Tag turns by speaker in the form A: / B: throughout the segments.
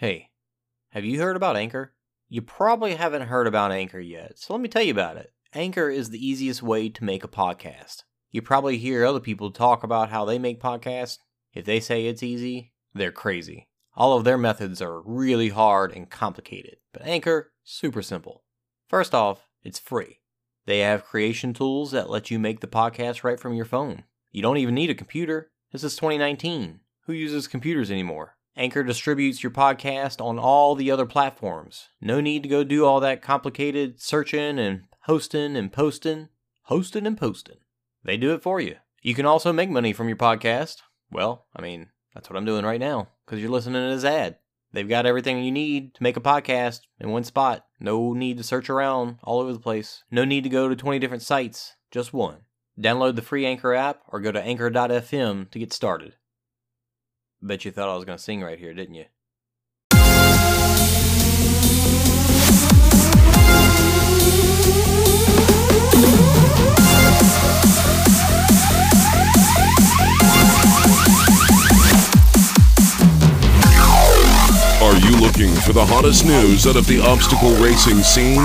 A: Hey, have you heard about Anchor? You probably haven't heard about Anchor yet, so let me tell you about it. Anchor is the easiest way to make a podcast. You probably hear other people talk about how they make podcasts. If they say it's easy, they're crazy. All of their methods are really hard and complicated, but Anchor, super simple. First off, it's free. They have creation tools that let you make the podcast right from your phone. You don't even need a computer. This is 2019. Who uses computers anymore? Anchor distributes your podcast on all the other platforms. No need to go do all that complicated searching and hosting and posting. Hosting and posting. They do it for you. You can also make money from your podcast. Well, I mean, that's what I'm doing right now because you're listening to this ad. They've got everything you need to make a podcast in one spot. No need to search around all over the place. No need to go to 20 different sites. Just one. Download the free Anchor app or go to anchor.fm to get started. Bet you thought I was going to sing right here, didn't you?
B: Looking for the hottest news out of the obstacle racing scene?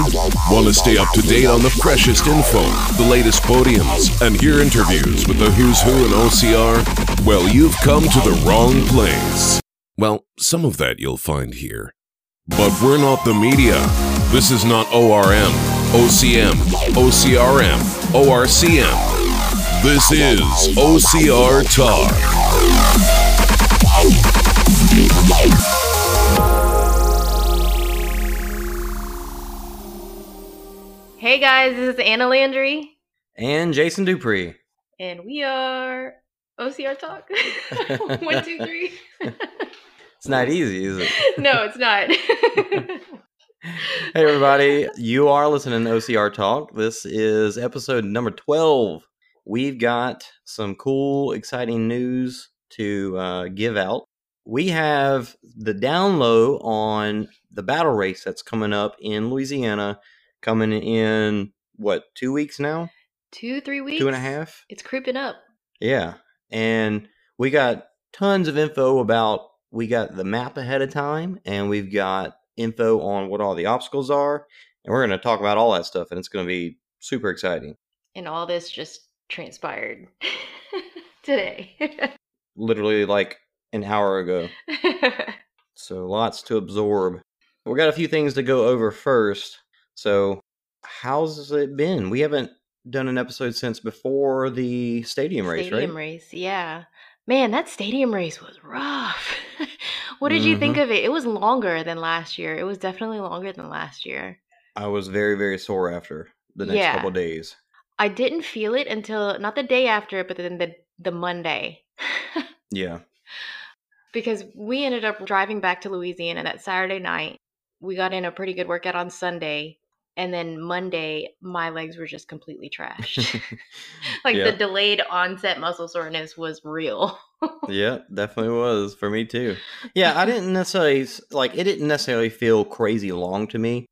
B: Want to stay up to date on the freshest info, the latest podiums, and hear interviews with the who's who in OCR? Well, you've come to the wrong place. Well, some of that you'll find here. But we're not the media. This is not ORM, OCM, OCRM, ORCM. This is OCR Talk.
C: Hey guys, this is Anna Landry,
A: And Jason Dupree.
C: and we are OCR Talk. One, two, three.
A: It's not easy, is it?
C: no, it's not.
A: Hey, everybody. You are listening to OCR Talk. This is episode number 12. We've got some cool, exciting news to uh, give out. We have the down low on the battle race that's coming up in Louisiana, coming in, what, two weeks now?
C: two, three weeks.
A: Two and a half?
C: It's creeping up.
A: Yeah. And we got tons of info about, we got the map ahead of time, and we've got info on what all the obstacles are. And we're going to talk about all that stuff, and it's going to be super exciting.
C: And all this just transpired today.
A: Literally like an hour ago. So lots to absorb. We got a few things to go over first. So, how's it been? We haven't done an episode since before the stadium race,
C: stadium
A: right?
C: race, yeah. Man, that stadium race was rough. what did you think
A: Mm-hmm.
C: of it? It was longer than last year. It was definitely longer than last year.
A: I was very, very sore after the next
C: Yeah.
A: couple of days.
C: I didn't feel it until not the day after, it, but then the the Monday.
A: Yeah.
C: because we ended up driving back to Louisiana that Saturday night. We got in a pretty good workout on Sunday, and then Monday my legs were just completely trashed. like
A: Yeah.
C: the delayed onset muscle soreness was real.
A: yeah, definitely was for me too. Yeah, I didn't necessarily like it didn't necessarily feel crazy long to me,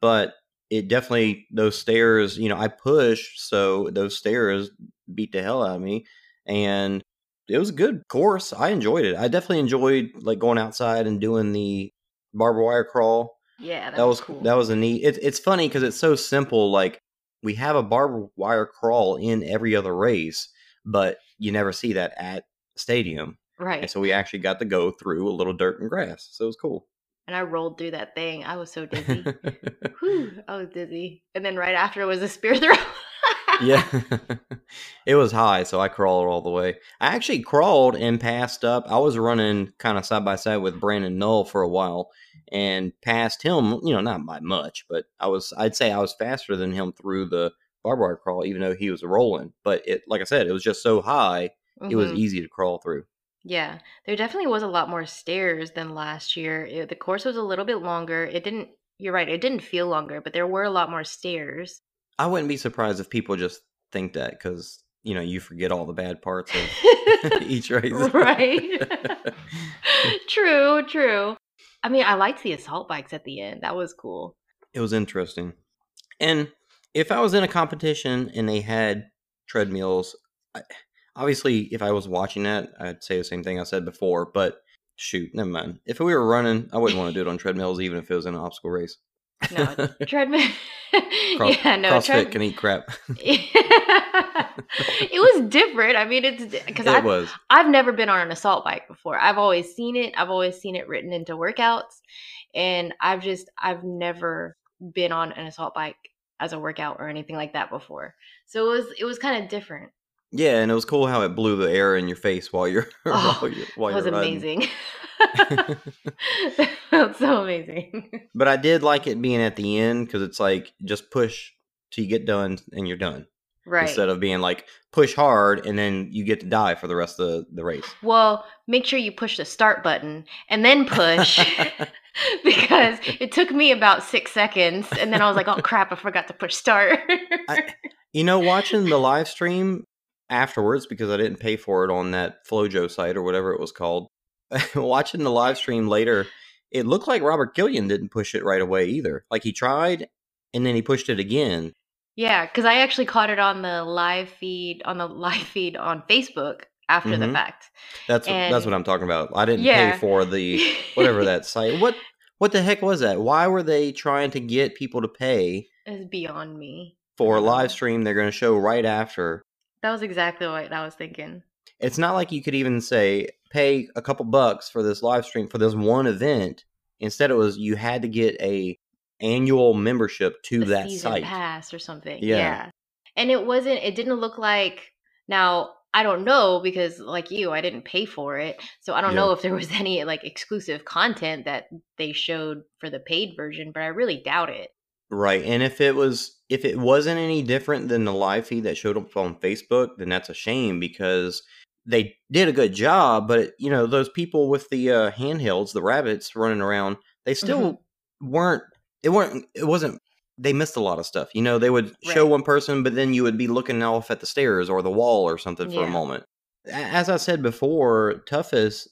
A: but it definitely those stairs, you know, I pushed so those stairs beat the hell out of me and it was a good course. I enjoyed it. I definitely enjoyed like going outside and doing the barbed wire crawl.
C: Yeah, that,
A: That
C: was, cool.
A: that was a neat. It's it's funny because it's so simple. Like we have a barbed wire crawl in every other race, but you never see that at stadium.
C: right.
A: And so we actually got to go through a little dirt and grass. So it was cool.
C: and I rolled through that thing. I was so dizzy. Whew, I was dizzy. And then right after was a spear throw.
A: Yeah. it was high, so I crawled all the way. I actually crawled and passed up. I was running kind of side by side with Brandon Null for a while and passed him, you know, not by much, but I was I'd say I was faster than him through the barbed wire crawl, even though he was rolling. But it like I said, it was just so high, it was
C: Mhm.
A: easy to crawl through.
C: Yeah, there definitely was a lot more stairs than last year. It- the course was a little bit longer. It didn't, you're right, it didn't feel longer, but there were a lot more stairs.
A: I wouldn't be surprised if people just think that because you know you forget all the bad parts of each race.
C: right. true, true. I mean, I liked the assault bikes at the end. That was cool.
A: it was interesting. And if I was in a competition and they had treadmills, I, obviously, if I was watching that, I'd say the same thing I said before. But shoot, never mind. If we were running, I wouldn't want to do it on treadmills, even if it was in an obstacle race.
C: No, treadmill.
A: Cross,
C: yeah, no,
A: CrossFit
C: tread-
A: can eat crap.
C: it was different. I mean, it's because
A: it
C: I've,
A: was.
C: I've never been on an assault bike before. I've always seen it. I've always seen it written into workouts, and I've just I've never been on an assault bike as a workout or anything like that before. So it was it was kind of different.
A: Yeah, and it was cool how it blew the air in your face while you're
C: Oh,
A: while you're, while
C: It was
A: you're
C: amazing. that felt so amazing.
A: But I did like it being at the end because it's like just push till you get done and you're done.
C: Right.
A: Instead of being like push hard and then you get to die for the rest of the, the race.
C: Well, make sure you push the start button and then push because it took me about six seconds. And then I was like, oh crap, I forgot to push start.
A: You know, watching the live stream afterwards because I didn't pay for it on that Flojo site or whatever it was called. watching the live stream later, it looked like Robert Killian didn't push it right away either. Like he tried and then he pushed it again.
C: yeah, because I actually caught it on the live feed on the live feed on Facebook after the
A: Mhm.
C: fact.
A: That's what, that's what I'm talking about. I didn't
C: Yeah.
A: pay for the whatever that site. What what the heck was that? Why were they trying to get people to pay
C: is beyond me.
A: for a live stream they're going to show right after?
C: That was exactly what I was thinking.
A: It's not like you could even say pay a couple bucks for this live stream for this one event. Instead, it was you had to get a annual membership to
C: a
A: that site.
C: pass or something.
A: Yeah.
C: Yeah. And it wasn't it didn't look like now I don't know because like you, I didn't pay for it. So I don't
A: Yeah.
C: know if there was any like exclusive content that they showed for the paid version, but I really doubt it.
A: Right. And if it was if it wasn't any different than the live feed that showed up on Facebook, then that's a shame because they did a good job, but you know, those people with the uh, handhelds, the rabbits running around, they still weren't it weren't it wasn't they missed a lot of stuff. You know, they would show one person, but then you would be looking off at the stairs or the wall or something for a moment. As I said before, Toughest,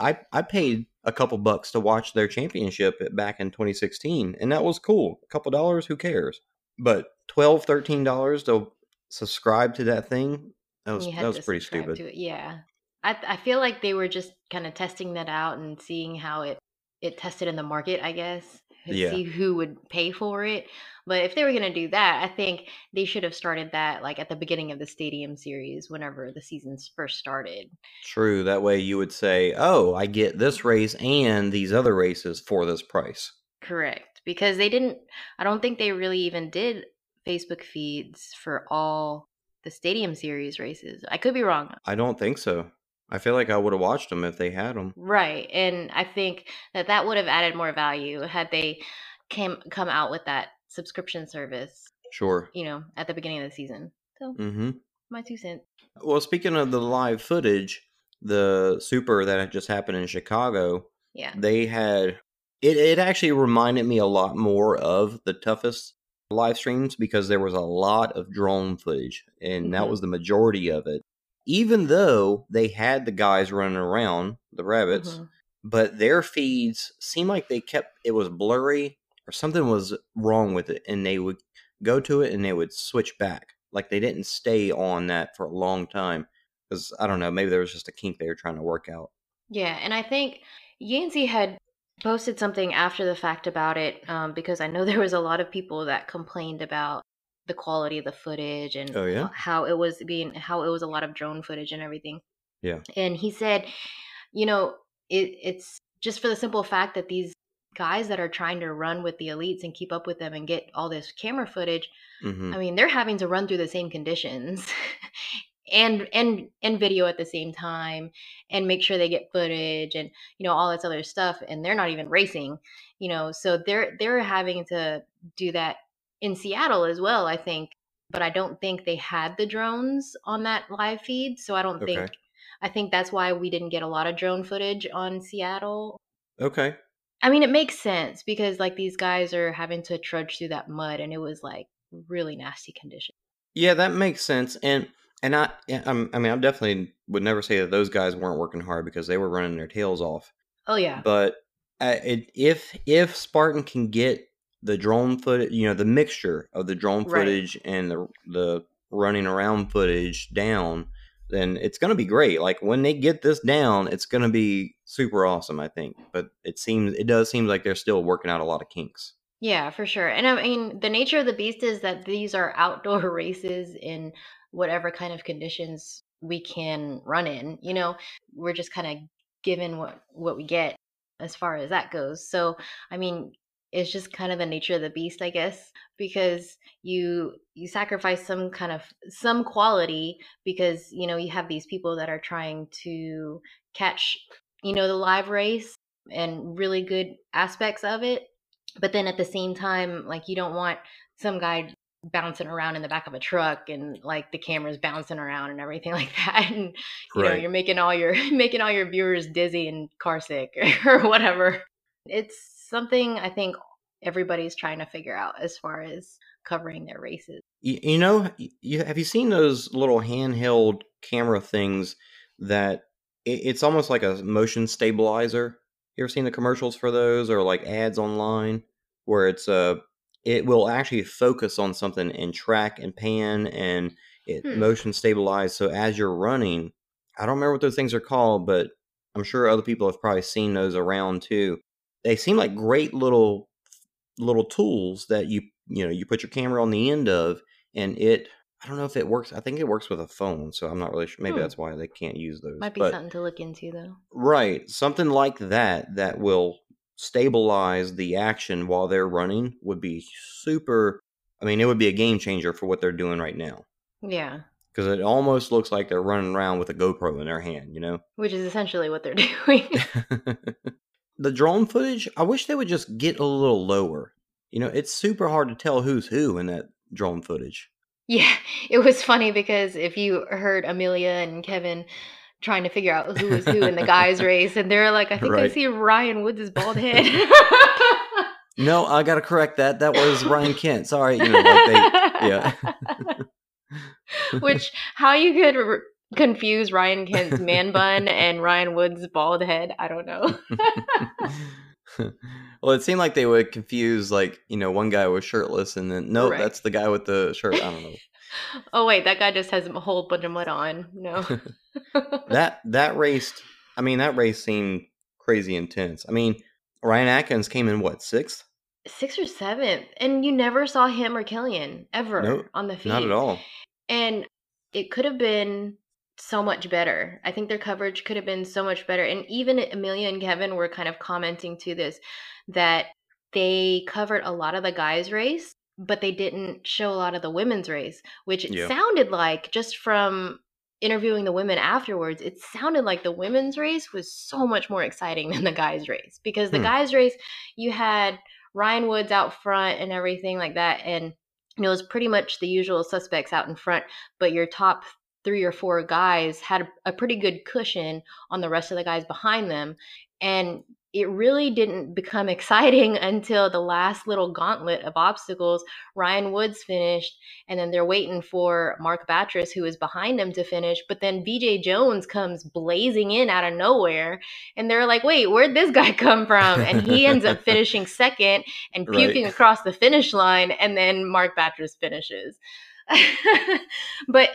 A: I I paid a couple bucks to watch their championship back in 2016, and that was cool. A couple dollars, who cares? But 12 13 dollars to subscribe to that thing, that was that was pretty stupid.
C: Yeah. I I feel like they were just kind of testing that out and seeing how it it tested in the market, I guess. To
A: Yeah.
C: see who would pay for it. But if they were gonna do that, I think they should have started that like at the beginning of the stadium series whenever the seasons first started.
A: True. That way you would say, "Oh, I get this race and these other races for this price."
C: Correct. Because they didn't I don't think they really even did Facebook feeds for all the stadium series races. I could be wrong.
A: I don't think so. I feel like I would have watched them if they had them.
C: Right. And I think that that would have added more value had they came come out with that subscription service,
A: Sure.
C: you know, at the beginning of the season. So,
A: Mm-hmm.
C: my two cents.
A: Well, speaking of the live footage, the super that had just happened in Chicago,
C: Yeah.
A: they had it. It actually reminded me a lot more of the toughest live streams because there was a lot of drone footage, and that
C: Mhm.
A: was the majority of it. Even though they had the guys running around, the rabbits,
C: Mhm.
A: but their feeds seemed like they kept it was blurry or something was wrong with it and they would go to it and they would switch back like they didn't stay on that for a long time because i don't know maybe there was just a kink they were trying to work out
C: Yeah, and I think Yancy had posted something after the fact about it um, because I know there was a lot of people that complained about the quality of the footage and
A: Oh, yeah?
C: how it was being how it was a lot of drone footage and everything.
A: Yeah.
C: And he said, you know, it, it's just for the simple fact that these guys that are trying to run with the elites and keep up with them and get all this camera footage,
A: hmm
C: I mean, they're having to run through the same conditions and and and video at the same time and make sure they get footage and you know all this other stuff and they're not even racing, you know. So they're they're having to do that in Seattle as well, I think. But I don't think they had the drones on that live feed, so I don't
A: Okay.
C: think I think that's why we didn't get a lot of drone footage on Seattle.
A: okay
C: I mean, it makes sense because like these guys are having to trudge through that mud and it was like really nasty conditions.
A: yeah that makes sense and and i i mean i definitely would never say that those guys weren't working hard because they were running their tails off
C: Oh yeah.
A: but uh, it, if if Spartan can get the drone footage, you know, the mixture of the drone
C: Right.
A: footage and the the running around footage down, then it's going to be great. Like when they get this down, it's going to be super awesome, I think. But it seems it does seem like they're still working out a lot of kinks.
C: Yeah, for sure. And I mean, the nature of the beast is that these are outdoor races in whatever kind of conditions we can run in. You know, we're just kind of given what what we get as far as that goes. So, I mean, it's just kind of the nature of the beast i guess because you you sacrifice some kind of some quality because you know you have these people that are trying to catch you know the live race and really good aspects of it but then at the same time like you don't want some guy bouncing around in the back of a truck and like the camera's bouncing around and everything like that and you right. know you're making all your making all your viewers dizzy and car sick or whatever it's something I think everybody's trying to figure out as far as covering their races.
A: You, you know, you, have you seen those little handheld camera things that it, it's almost like a motion stabilizer? You ever seen the commercials for those or like ads online where it's a uh, it will actually focus on something and track and pan and it hmm. motion stabilize so as you're running i don't remember what those things are called but i'm sure other people have probably seen those around too they seem like great little little tools that you you know you put your camera on the end of and it i don't know if it works i think it works with a phone so i'm not really sure maybe hmm. that's why they can't use those
C: might be but, something to look into though
A: right something like that that will stabilize the action while they're running would be super i mean it would be a game changer for what they're doing right now
C: yeah
A: because it almost looks like they're running around with a GoPro in their hand, you know?
C: Which is essentially what they're doing
A: the drone footage, I wish they would just get a little lower. You know, it's super hard to tell who's who in that drone footage.
C: Yeah, it was funny because if you heard Amelia and Kevin trying to figure out who was who in the guys race, and they're like, I think right. I see Ryan Woods' bald head.
A: no, I got to correct that. That was Ryan Kent. Sorry, you know, like they, yeah.
C: Which how you could confuse Ryan Kent's man bun and Ryan Wood's bald head. I don't know.
A: well, it seemed like they would confuse like you know one guy was shirtless and then no, nope, that's the guy with the shirt. I don't know.
C: oh wait, that guy just has a whole bunch of mud on. No.
A: that that race. I mean, that race seemed crazy intense. I mean, Ryan Atkins came in what sixth?
C: Sixth or seventh, and you never saw him or Killian ever nope, on the field.
A: Not at all.
C: And it could have been so much better. I think their coverage could have been so much better. And even Amelia and Kevin were kind of commenting to this that they covered a lot of the guys' race, but they didn't show a lot of the women's race, which it yeah. sounded like just from interviewing the women afterwards, it sounded like the women's race was so much more exciting than the guys' race because the hmm. guys' race, you had Ryan Woods out front and everything like that. And you know, it was pretty much the usual suspects out in front, but your top three or four guys had a pretty good cushion on the rest of the guys behind them. And it really didn't become exciting until the last little gauntlet of obstacles. Ryan Woods finished, and then they're waiting for Mark Batres, who is behind him, to finish. But then BJ Jones comes blazing in out of nowhere, and they're like, wait, where'd this guy come from? And he ends up finishing second and puking right. across the finish line, and then Mark Batres finishes. but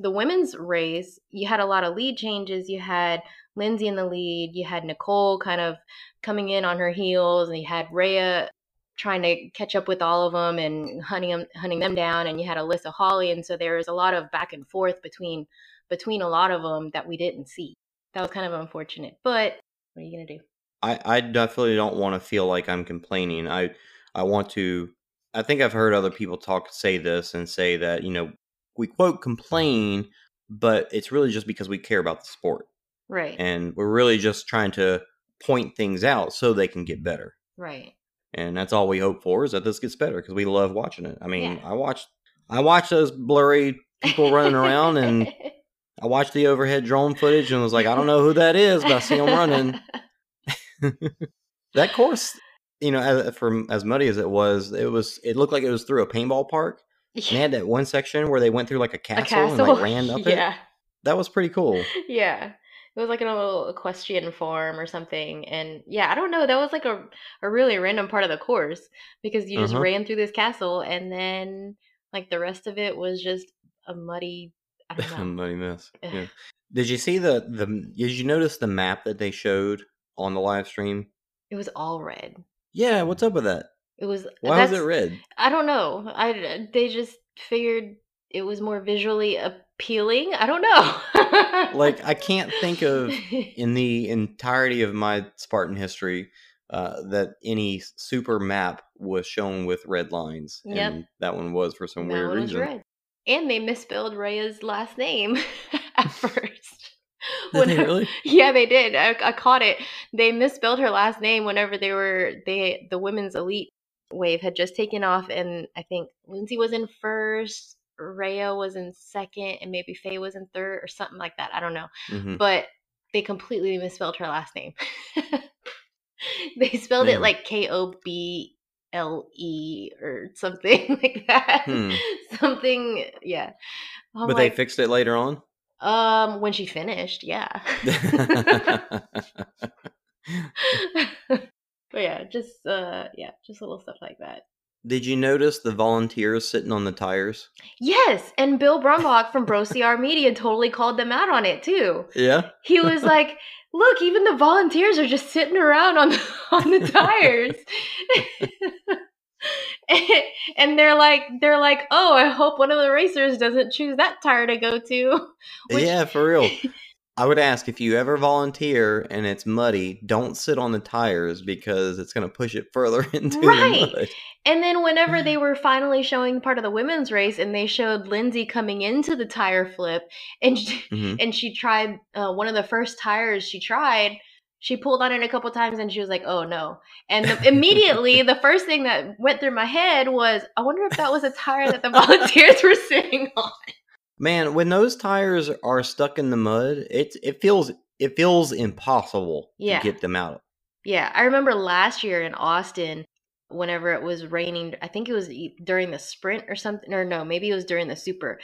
C: the women's race, you had a lot of lead changes. You had Lindsay in the lead. You had Nicole kind of coming in on her heels, and you had Rea trying to catch up with all of them and hunting them, hunting them down. And you had Alyssa Hawley, and so there was a lot of back and forth between between a lot of them that we didn't see. That was kind of unfortunate, but what are you gonna do?
A: I, I definitely don't want to feel like I'm complaining. I I want to. I think I've heard other people talk say this and say that you know we quote complain, but it's really just because we care about the sport.
C: Right.
A: And we're really just trying to point things out so they can get better.
C: Right.
A: And that's all we hope for is that this gets better because we love watching it. I mean, yeah. I watched I watched those blurry people running around and I watched the overhead drone footage and was like, I don't know who that is, but I see them running. that course, you know, as, for as muddy as it was, it was it looked like it was through a paintball park. Yeah. And they had that one section where they went through like a castle, a castle? and like ran up yeah. it. That was pretty cool.
C: Yeah. It was like in a little equestrian farm or something. And yeah, I don't know. That was like a, a really random part of the course because you just uh-huh. ran through this castle and then like the rest of it was just a muddy, I know.
A: Muddy mess. Yeah. Did you see the the? Did you notice the map that they showed on the live stream?
C: It was all red.
A: Yeah. What's up with that?
C: It was.
A: Why was it red?
C: I don't know. I they just figured it was more visually appealing. I don't know.
A: Like I can't think of in the entirety of my Spartan history uh, that any super map was shown with red lines.
C: Yep.
A: And that one was for some
C: That
A: weird reason.
C: red. And they misspelled Rea's last name at first.
A: Did they really?
C: Yeah, they did. I, I caught it. They misspelled her last name whenever they were they the women's elite wave had just taken off, and I think Lindsay was in first, Rea was in second, and maybe Faye was in third or something like that. I don't know,
A: Mhm.
C: but they completely misspelled her last name. they spelled it like K O B L E or something like that.
A: Hmm.
C: Something, yeah. I'm
A: But they fixed it later on.
C: um, when she finished, yeah. but yeah, just uh yeah, just little stuff like that.
A: Did you notice the volunteers sitting on the tires?
C: Yes, and Bill Brumbach from Bro CR Media totally called them out on it too.
A: Yeah.
C: He was like, "Look, even the volunteers are just sitting around on on the tires." and they're like they're like, "Oh, I hope one of the racers doesn't choose that tire to go to." Which-
A: yeah, for real. I would ask if you ever volunteer and it's muddy, don't sit on the tires because it's going to push it further into
C: Right.
A: the mud.
C: And then whenever they were finally showing part of the women's race, and they showed Lindsay coming into the tire flip, and she,
A: Mhm.
C: and she tried uh, one of the first tires she tried. She pulled on it a couple times, and she was like, "Oh no!" And the, immediately, the first thing that went through my head was, "I wonder if that was a tire that the volunteers were sitting on."
A: Man, when those tires are stuck in the mud, it it feels it feels impossible
C: Yeah.
A: to get them out.
C: Yeah, I remember last year in Austin, whenever it was raining, I think it was during the sprint or something, or no, maybe it was during the super,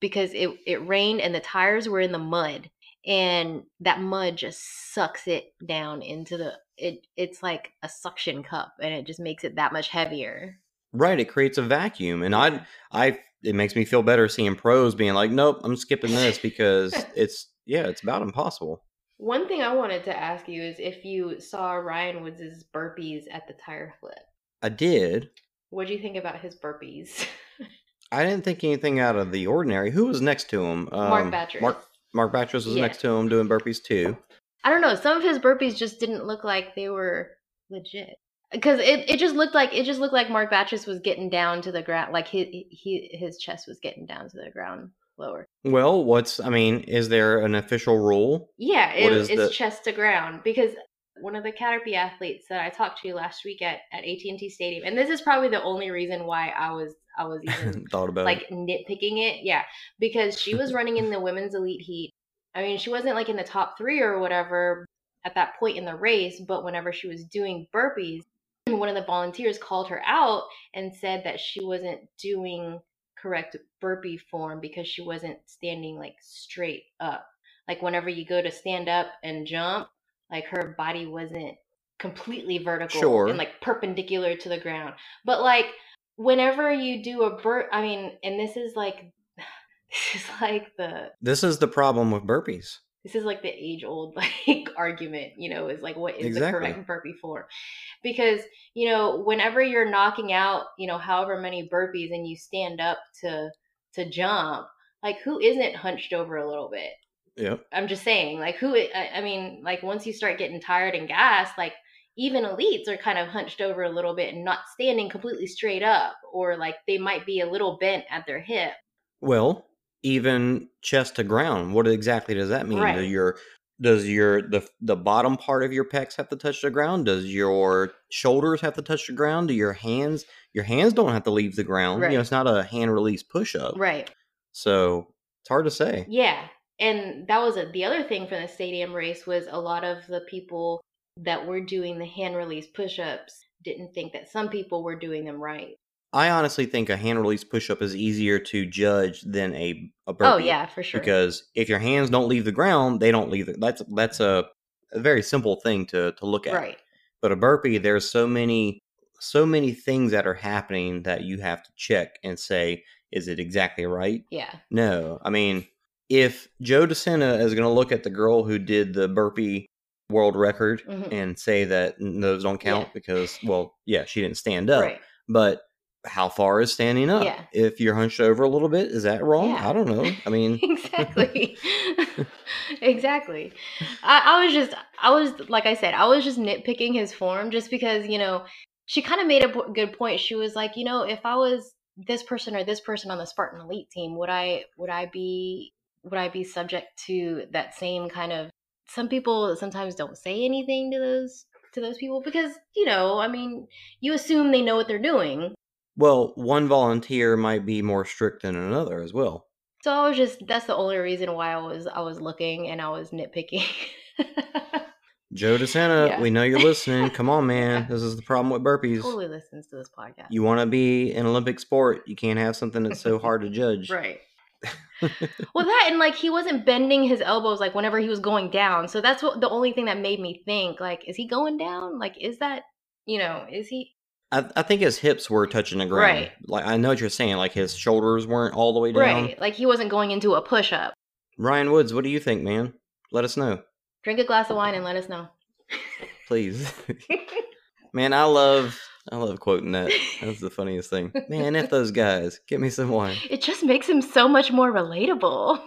C: because it it rained and the tires were in the mud, and that mud just sucks it down into the it. It's like a suction cup, and it just makes it that much heavier.
A: Right, it creates a vacuum, and I I it makes me feel better seeing pros being like, "Nope, I'm skipping this because it's yeah, it's about impossible."
C: One thing I wanted to ask you is if you saw Ryan Woods' burpees at the tire flip.
A: I did.
C: What do you think about his burpees?
A: I didn't think anything out of the ordinary. Who was next to him?
C: Mark
A: Um,
C: Batchers.
A: Mark Mark Batchers was
C: Yeah.
A: next to him doing burpees too.
C: I don't know. Some of his burpees just didn't look like they were legit. Because it, it just looked like it just looked like Mark Batchus was getting down to the ground, like he, he his chest was getting down to the ground lower.
A: Well, what's I mean, is there an official rule?
C: Yeah, it,
A: What
C: was
A: is
C: it's
A: the-
C: chest to ground because one of the Caterpie athletes that I talked to last week at at AT and T Stadium, and this is probably the only reason why I was I was even
A: Thought about
C: like
A: it.
C: nitpicking it. Yeah, because she was running in the women's elite heat. I mean, she wasn't like in the top three or whatever at that point in the race, but whenever she was doing burpees, one of the volunteers called her out and said that she wasn't doing correct burpee form because she wasn't standing like straight up. Like whenever you go to stand up and jump, like her body wasn't completely vertical
A: Sure.
C: and like perpendicular to the ground. But like whenever you do a burp, I mean, and this is like this is like the
A: This is the problem with burpees.
C: This is like the age old like argument, you know, is like what is
A: Exactly.
C: the correct burpee form? Because, you know, whenever you're knocking out, you know, however many burpees and you stand up to to jump, like who isn't hunched over a little bit?
A: Yep.
C: I'm just saying, like who I, I mean, like once you start getting tired and gassed, like even elites are kind of hunched over a little bit and not standing completely straight up or like they might be a little bent at their hip.
A: Well, even chest to ground. What exactly does that mean?
C: Right.
A: your does your the the bottom part of your pecs have to touch the ground? Does your shoulders have to touch the ground? Do your hands your hands don't have to leave the ground? You know, it's not a hand release push up.
C: Right.
A: So it's hard to say.
C: Yeah. And that was a, the other thing from the stadium race was a lot of the people that were doing the hand release push-ups didn't think that some people were doing them right.
A: I honestly think a hand release push up is easier to judge than a, a burpee.
C: Oh yeah, for sure.
A: Because if your hands don't leave the ground, they don't leave. The, that's that's a, a very simple thing to to look at.
C: right.
A: But a burpee, there's so many so many things that are happening that you have to check and say, is it exactly right?
C: Yeah.
A: No. I mean, if Joe DeSena is going to look at the girl who did the burpee world record
C: Mhm.
A: and say that those don't count
C: Yeah.
A: because, well, yeah, she didn't stand up.
C: Right.
A: But how far is standing up?
C: Yeah.
A: If you're hunched over a little bit, is that wrong?
C: Yeah.
A: I don't know. I mean,
C: exactly exactly I, I was just i was like i said i was just nitpicking his form just because you know she kind of made a good point she was like you know if i was this person or this person on the spartan elite team would i would i be would i be subject to that same kind of some people sometimes don't say anything to those to those people because you know i mean you assume they know what they're doing
A: well, one volunteer might be more strict than another as well.
C: So I was just that's the only reason why I was I was looking and I was nitpicking.
A: Joe DeSena,
C: Yeah.
A: we know you're listening. Come on, man. This is the problem with burpees.
C: totally listens to this podcast.
A: You want to be an Olympic sport, you can't have something that's so hard to judge.
C: right. well that and like he wasn't bending his elbows like whenever he was going down. So that's what the only thing that made me think like is he going down? Like is that you know, is he
A: I, I think his hips were touching the ground.
C: Right.
A: Like I know what you're saying. Like his shoulders weren't all the way down.
C: right? Like he wasn't going into a push up.
A: Ryan Woods, what do you think, man? Let us know,
C: Drink a glass of wine and let us know.
A: please. man, I love I love quoting that. That's the funniest thing. Man, if those guys get me some wine.
C: it just makes him so much more relatable.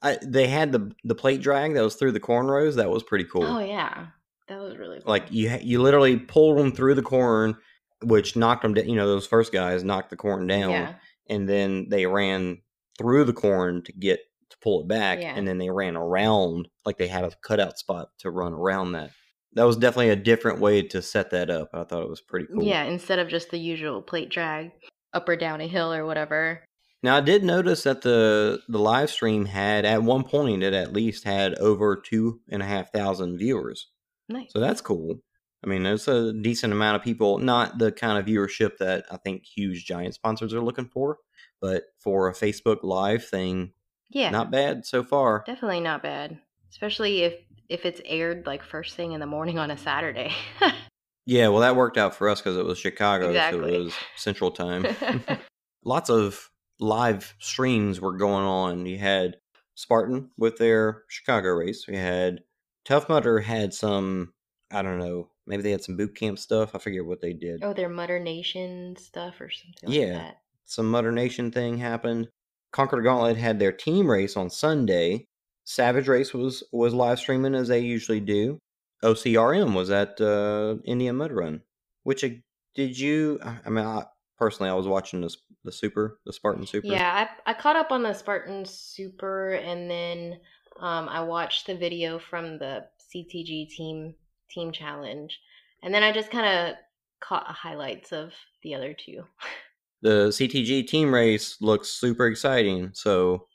A: I, they had the the plate drag that was through the cornrows. That was pretty cool.
C: oh yeah. That was really cool.
A: Like you you literally pulled them through the corn, which knocked them down. You know those first guys knocked the corn down,
C: Yeah.
A: and then they ran through the corn to get to pull it back,
C: Yeah.
A: and then they ran around like they had a cutout spot to run around that. That was definitely a different way to set that up. I thought it was pretty cool.
C: Yeah, instead of just the usual plate drag up or down a hill or whatever.
A: Now I did notice that the the live stream had at one point it at least had over two and a half thousand viewers.
C: Nice.
A: So that's cool. I mean, there's a decent amount of people, not the kind of viewership that I think huge giant sponsors are looking for, but for a Facebook Live thing,
C: yeah,
A: not bad so far.
C: definitely not bad. Especially if if it's aired like first thing in the morning on a Saturday.
A: Yeah, well, that worked out for us because it was Chicago, so it was Central Time. Lots of live streams were going on. You had Spartan with their Chicago race. We had Tough Mudder had some, I don't know, maybe they had some boot camp stuff. I forget what they did.
C: oh, their Mudder Nation stuff or something
A: Yeah.
C: like that.
A: some Mudder Nation thing happened. Conqueror Gauntlet had their team race on Sunday. Savage Race was was live streaming as they usually do. OCRM was at uh, Indian Mud Run. Which uh, did you? I I mean, I, personally, I was watching this the Super, the Spartan Super.
C: Yeah, I, I caught up on the Spartan Super and then um, I watched the video from the CTG team team challenge. And then I just kind of caught highlights of the other two.
A: The CTG team race looks super exciting. So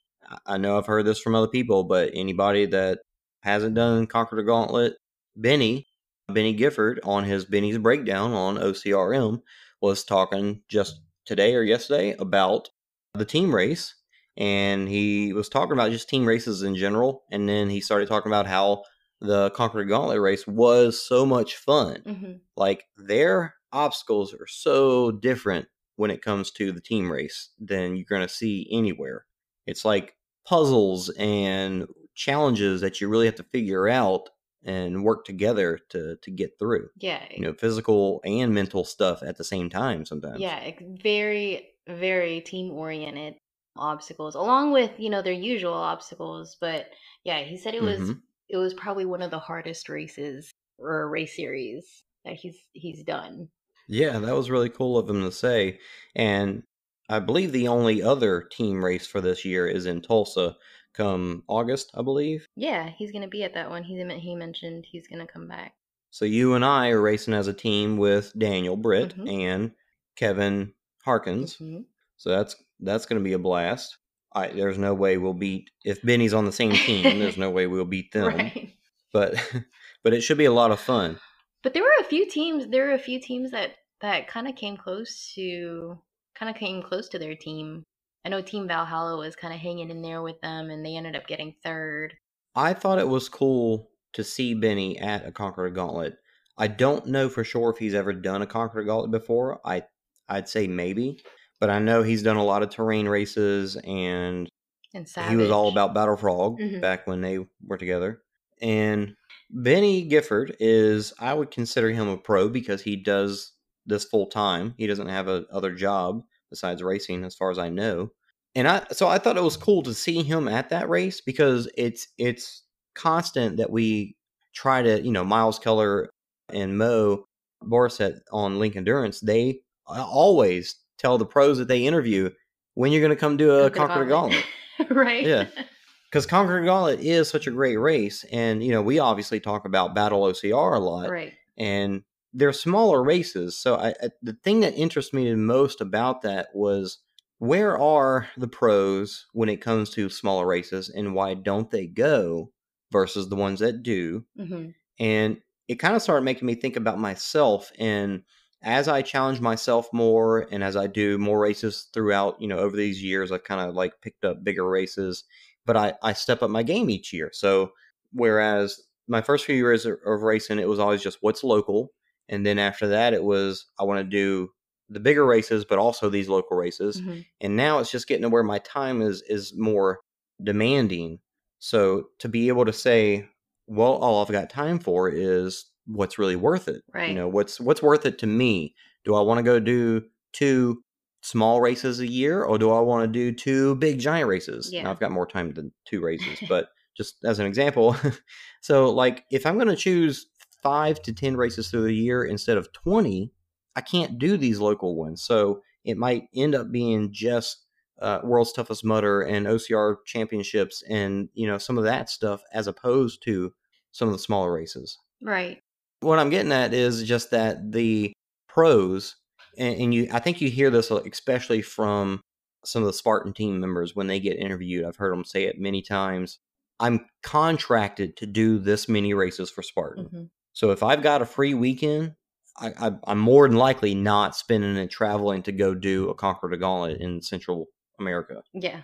A: I- know I've heard this from other people, but anybody that hasn't done Conquer the Gauntlet, Benny, Benny Gifford on his Benny's breakdown on OCRM was talking just today or yesterday about the team race. And he was talking about just team races in general. And then he started talking about how the Conquer the Gauntlet race was so much fun
C: hmm
A: like their obstacles are so different when it comes to the team race than you're going to see anywhere. It's like puzzles and challenges that you really have to figure out and work together to to get through.
C: Yeah,
A: You know, physical and mental stuff at the same time sometimes.
C: Yeah, very, very team oriented obstacles, along with you know their usual obstacles. But yeah, he said it was
A: Mhm.
C: it was probably one of the hardest races or race series that he's he's done.
A: Yeah, that was really cool of him to say. And I believe the only other team race for this year is in Tulsa come August, I believe.
C: Yeah, he's gonna be at that one. He he mentioned he's gonna come back.
A: So you and I are racing as a team with Daniel Britt
C: Mhm.
A: and Kevin Harkins.
C: Mhm.
A: So that's that's going to be a blast. I, there's no way we'll beat if Benny's on the same team. there's no way we'll beat them.
C: Right.
A: But but it should be a lot of fun.
C: But there were a few teams. There were a few teams that that kind of came close to kind of came close to their team. I know Team Valhalla was kind of hanging in there with them, and they ended up getting third.
A: I thought it was cool to see Benny at a Conqueror Gauntlet. I don't know for sure if he's ever done a Conqueror Gauntlet before. I I'd say maybe, but I know he's done a lot of terrain races and
C: And
A: he was all about Battle Frog
C: Mhm.
A: back when they were together. And Benny Gifford is, I would consider him a pro because he does this full time. He doesn't have a other job besides racing, as far as I know. And I, so I thought it was cool to see him at that race because it's it's constant that we try to, you know, Miles Keller and Mo Borisset on Link Endurance. They always tell the pros that they interview when you're going to come do a Conquer the Gauntlet
C: right?
A: Yeah. because Conquer the Gauntlet is such a great race, and you know we obviously talk about Battle OCR a lot,
C: right.
A: and they're smaller races. So I, I, the thing that interests me the most about that was where are the pros when it comes to smaller races, and why don't they go versus the ones that do?
C: hmm
A: and it kind of started making me think about myself and as i challenge myself more and as i do more races throughout you know over these years i kind of like picked up bigger races but i i step up my game each year. So whereas my first few years of, racing it was always just what's local and then after that it was i want to do the bigger races but also these local races.
C: Hmm
A: and now it's just getting to where my time is is more demanding. So to be able to say well all i've got time for is what's really worth it
C: Right.
A: you know what's what's worth it to me? Do i want to go do two small races a year or do i want to do two big giant races? Now, i've got more time than two races but just as an example so like if i'm going to choose five to ten races through the year instead of 20 i can't do these local ones. So it might end up being just uh, world's toughest Mudder and ocr championships and you know some of that stuff as opposed to some of the smaller races.
C: Right.
A: What i'm getting at is just that the pros and, and you i think you hear this especially from some of the spartan team members when they get interviewed. I've heard them say it many times. I'm contracted to do this many races for spartan.
C: Hmm
A: so if I've got a free weekend, I, I'm more than likely not spending it traveling to go do a Conquer the Gauntlet in Central America,
C: Yeah.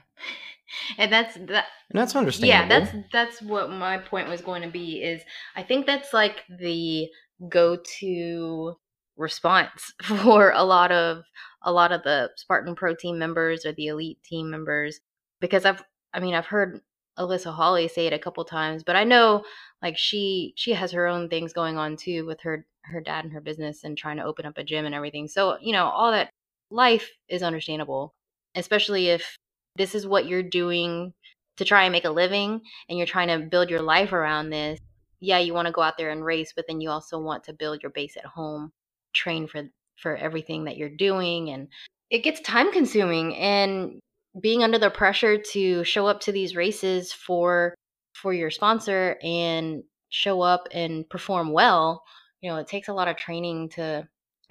C: And that's that.
A: and that's
C: Yeah, that's that's what my point was going to be. Is I think that's like the go-to response for a lot of a lot of the Spartan Pro team members or the elite team members because I've I mean I've heard Alyssa Hawley say it a couple times, but I know like she she has her own things going on too with her her dad and her business and trying to open up a gym and everything. So, you know, all that life is understandable, especially if this is what you're doing to try and make a living and you're trying to build your life around this. Yeah, you want to go out there and race, but then you also want to build your base at home, train for for everything that you're doing and it gets time consuming and being under the pressure to show up to these races for for your sponsor and show up and perform well you know it takes a lot of training to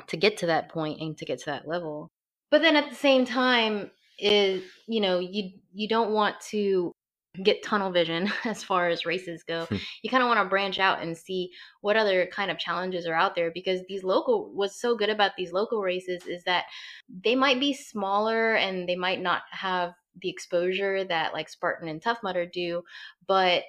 C: to get to that point and to get to that level but then at the same time is you know you you don't want to get tunnel vision as far as races go
A: Hmm.
C: you kind of want to branch out and see what other kind of challenges are out there because these local what's so good about these local races is that they might be smaller and they might not have the exposure that like Spartan and Tough Mudder do, but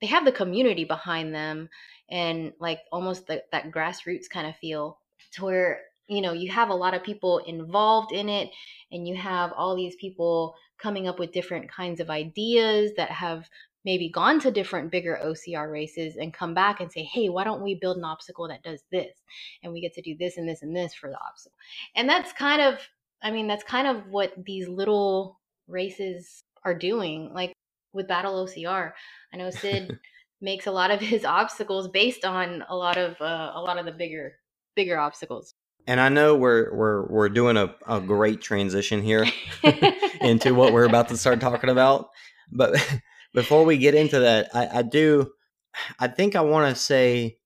C: they have the community behind them and like almost the, that grassroots kind of feel to where you know you have a lot of people involved in it and you have all these people coming up with different kinds of ideas that have maybe gone to different bigger OCR races and come back and say, hey, why don't we build an obstacle that does this? And we get to do this and this and this for the obstacle. And that's kind of, I mean, that's kind of what these little races are doing. Like with Battle OCR, I know Sid makes a lot of his obstacles based on a lot of uh, a lot of the bigger bigger obstacles.
A: And I know we're we're we're doing a, a great transition here into what we're about to start talking about. But before we get into that, I, I do I think I want to say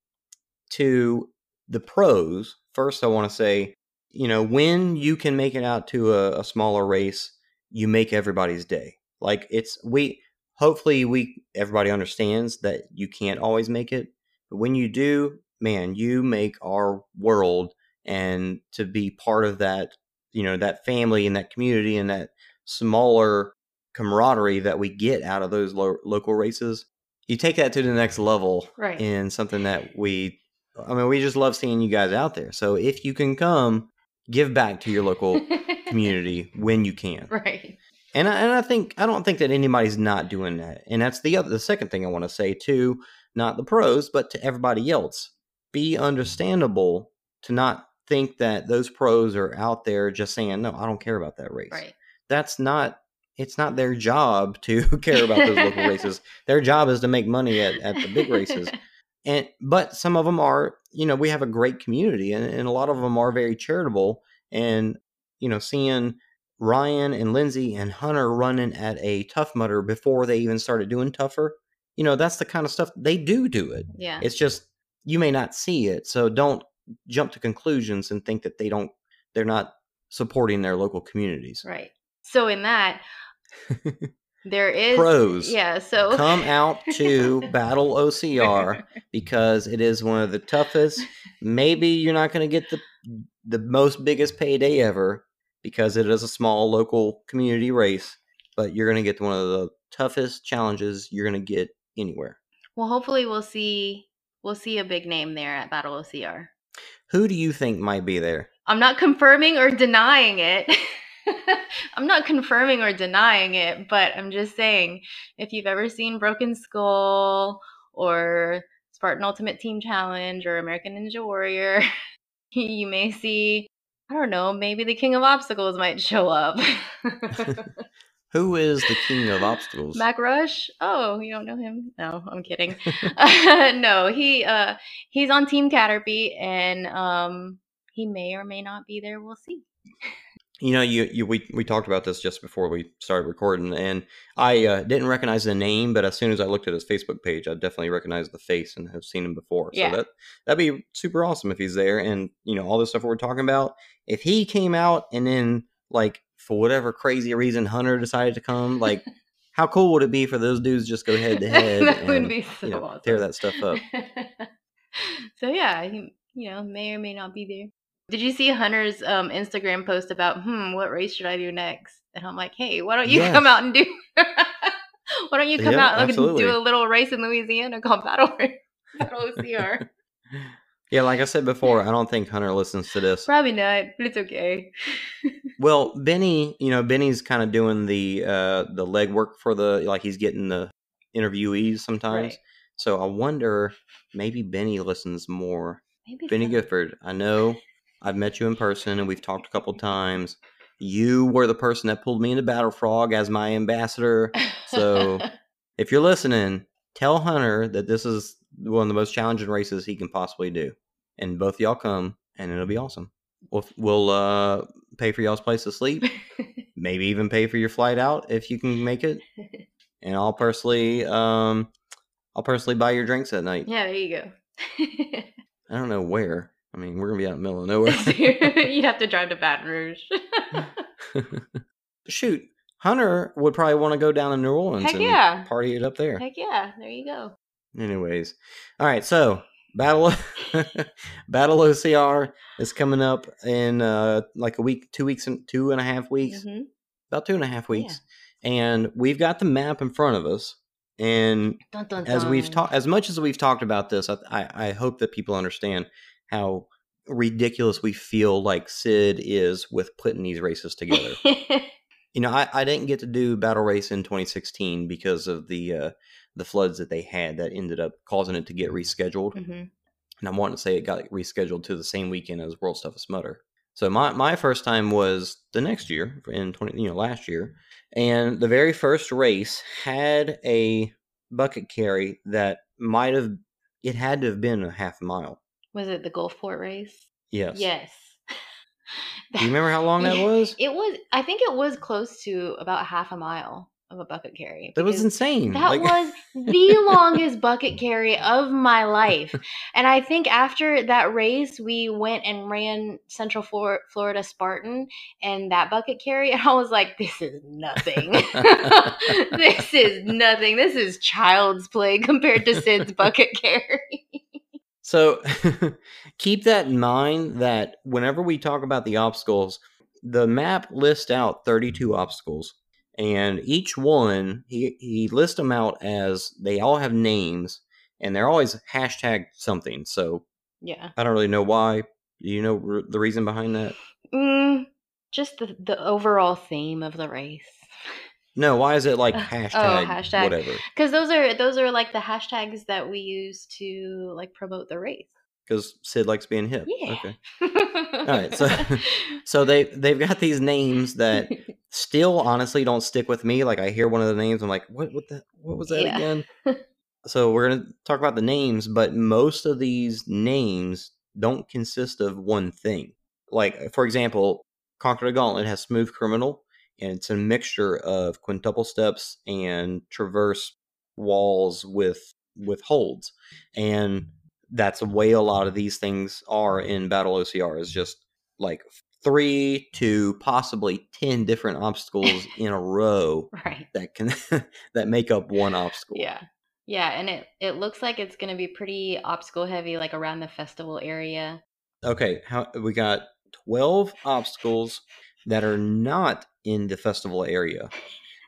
A: to the pros first. I want to say, you know, when you can make it out to a, a smaller race, you make everybody's day. Like it's we hopefully we everybody understands that you can't always make it, but when you do, man, you make our world and to be part of that, you know, that family and that community and that smaller camaraderie that we get out of those lo- local races, you take that to the next level
C: Right.
A: in something that we I mean, we just love seeing you guys out there. So if you can come, give back to your local community when you can.
C: right.
A: And I, and I think I don't think that anybody's not doing that. And that's the other the second thing I want to say to not the pros, but to everybody else. Be understandable to not think that those pros are out there just saying, "No, I don't care about that race."
C: Right.
A: That's not it's not their job to care about those local races. Their job is to make money at, at the big races. And but some of them are, you know, we have a great community and, and a lot of them are very charitable and you know, seeing Ryan and Lindsay and Hunter running at a Tough Mudder before they even started doing tougher. You know, that's the kind of stuff they do do it.
C: yeah.
A: It's just you may not see it, so don't jump to conclusions and think that they don't they're not supporting their local communities.
C: Right. So in that, there is
A: Pros.
C: Yeah. So
A: Come out to Battle OCR because it is one of the toughest. Maybe you're not going to get the the most biggest payday ever because it is a small local community race, but you're going to get one of the toughest challenges you're going to get anywhere.
C: well, hopefully we'll see we'll see a big name there at Battle OCR.
A: Who do you think might be there?
C: I'm not confirming or denying it. I'm not confirming or denying it, but I'm just saying if you've ever seen Broken Skull or Spartan Ultimate Team Challenge or American Ninja Warrior, you may see, I don't know, maybe the King of Obstacles might show up.
A: Who is the king of obstacles?
C: Mac Rush? Oh, you don't know him? No, I'm kidding. no, he uh he's on Team Caterpie and um he may or may not be there. We'll see.
A: You know, you, you we we talked about this just before we started recording, and I uh, didn't recognize the name, but as soon as I looked at his Facebook page, I definitely recognized the face and have seen him before.
C: Yeah.
A: So that that'd be super awesome if he's there, and you know all this stuff we're talking about. If he came out and then like for whatever crazy reason Hunter decided to come, like how cool would it be for those dudes just go head to head
C: that
A: and
C: would be so
A: you know,
C: awesome.
A: tear that stuff up?
C: so yeah, he you know may or may not be there. Did you see Hunter's um, Instagram post about hmm what race should I do next? And I'm like, hey, why don't you
A: Yes.
C: come out and do? why don't you come
A: Yeah,
C: out and
A: absolutely.
C: do a little race in Louisiana called Battle Battle OCR?
A: Yeah, like I said before, I don't think Hunter listens to this.
C: Probably not, but it's okay.
A: Well, Benny, you know, Benny's kind of doing the uh the legwork for the like he's getting the interviewees sometimes.
C: Right.
A: So I wonder maybe Benny listens more.
C: Maybe
A: Benny
C: so.
A: Gifford, I know I've met you in person and we've talked a couple times. You were the person that pulled me into Battle Frog as my ambassador. So if you're listening, tell Hunter that this is one of the most challenging races he can possibly do. And both of y'all come and it'll be awesome. We'll, we'll uh, pay for y'all's place to sleep maybe even pay for your flight out if you can make it. And I'll personally, um, I'll personally buy your drinks that night.
C: yeah, there you go.
A: I don't know where. I mean, we're gonna be out in the middle of nowhere.
C: You'd have to drive to Baton Rouge.
A: Shoot, Hunter would probably want to go down to New Orleans
C: Heck
A: and
C: yeah.
A: party it up there.
C: Heck yeah, there you go.
A: Anyways, all right. So battle, battle OCR is coming up in uh, like a week, two weeks, and two and a half weeks.
C: Mhm.
A: About two and a half weeks, and we've got the map in front of us. And
C: Dun, dun,
A: as we've talked as much as we've talked about this I, I i hope that people understand how ridiculous we feel like sid is with putting these races together you know I, I didn't get to do battle race in 2016 because of the uh the floods that they had that ended up causing it to get rescheduled
C: Mhm.
A: and i'm wanting to say it got rescheduled to the same weekend as World's Toughest Mudder so my, my first time was the next year in 20 you know last year and the very first race had a bucket carry that might have it had to have been a half mile
C: Was it the Gulfport race?
A: yes
C: Yes.
A: do you remember how long that was
C: It was. I think it was close to about half a mile of a bucket carry.
A: that was insane
C: That
A: Like-
C: was the longest bucket carry of my life. And I think after that race, we went and ran Central Flor- Florida Spartan and that bucket carry. And I was like, this is nothing. this is nothing. This is child's play compared to Sid's bucket carry.
A: So keep that in mind that whenever we talk about the obstacles, the map lists out 32 obstacles. And each one, he, he lists them out as they all have names and they're always hashtag something. So
C: yeah.
A: I don't really know why. Do you know r- the reason behind that?
C: Mm, Just the the overall theme of the race.
A: No, why is it like
C: Uh, oh,
A: hashtag,
C: hashtag.
A: whatever?
C: Because those are those are like the hashtags that we use to like promote the race.
A: Because Sid likes being hip.
C: Yeah.
A: Okay. All right. So, so they they've got these names that still honestly don't stick with me. Like I hear one of the names, I'm like, what what the what was that
C: Yeah.
A: again? so we're gonna talk about the names, but most of these names don't consist of one thing. Like for example, Conquer the Gauntlet has Smooth Criminal, and it's a mixture of quintuple steps and traverse walls with with holds, and that's the way a lot of these things are in Battle OCR. Is just like three to possibly ten different obstacles in a row
C: right.
A: that can that make up one obstacle.
C: Yeah. Yeah, and it it looks like it's going to be pretty obstacle heavy like around the festival area.
A: Okay, how we got 12 obstacles that are not in the festival area.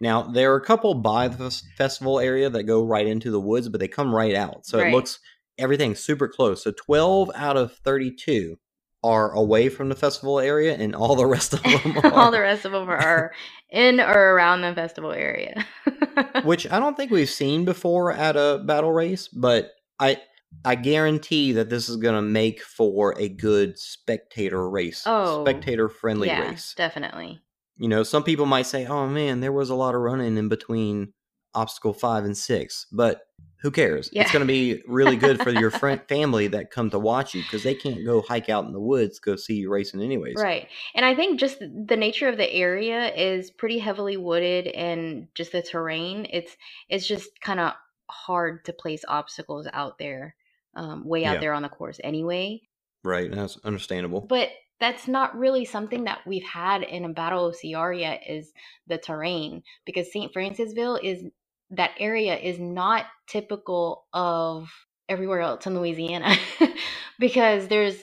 A: Now, there are a couple by the fes- festival area that go right into the woods, but they come right out. So
C: Right.
A: it looks everything's super close. So 12 out of 32 are away from the festival area and all the rest of them are
C: All the rest of them are in or around the festival area.
A: which I don't think we've seen before at a battle race, but I I guarantee that this is going to make for a good spectator race,
C: Oh,
A: spectator friendly
C: yeah,
A: race.
C: definitely.
A: You know, some people might say, "Oh man, there was a lot of running in between obstacle 5 and 6." But who cares?
C: Yeah.
A: It's going to be really good for your friend family that come to watch you cuz they can't go hike out in the woods go see you racing anyways.
C: Right. And I think just the nature of the area is pretty heavily wooded and just the terrain, it's it's just kind of hard to place obstacles out there, um, way out
A: Yeah.
C: there on the course anyway.
A: Right, that's understandable.
C: But that's not really something that we've had in a battle OCR yet is the terrain because St. Francisville is that area is not typical of everywhere else in Louisiana because there's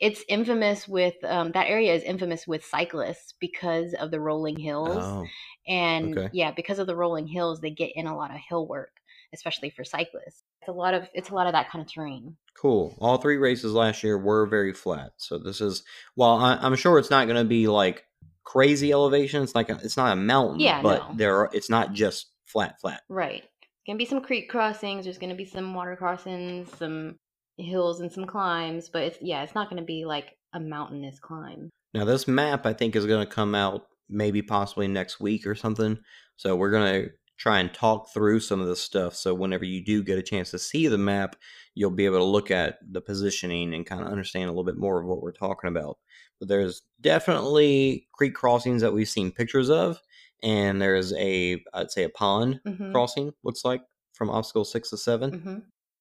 C: it's infamous with um, that area is infamous with cyclists because of the rolling hills
A: Oh,
C: and
A: okay.
C: yeah because of the rolling hills they get in a lot of hill work especially for cyclists it's a lot of it's a lot of that kind of terrain
A: Cool. All three races last year were very flat. So this is while I, I'm sure it's not going to be like crazy elevation. It's like a, it's not a mountain.
C: Yeah,
A: but
C: no.
A: there are. It's not just flat, flat.
C: Right. Gonna be some creek crossings. There's gonna be some water crossings, some hills, and some climbs. But it's yeah, it's not gonna be like a mountainous climb.
A: Now this map I think is going to come out maybe possibly next week or something. So we're going to try and talk through some of this stuff. So whenever you do get a chance to see the map, you'll be able to look at the positioning and kind of understand a little bit more of what we're talking about. But there's definitely creek crossings that we've seen pictures of, and there's a I'd say a pond
C: Mm-hmm.
A: crossing looks like from obstacle six to 7
C: Mm-hmm.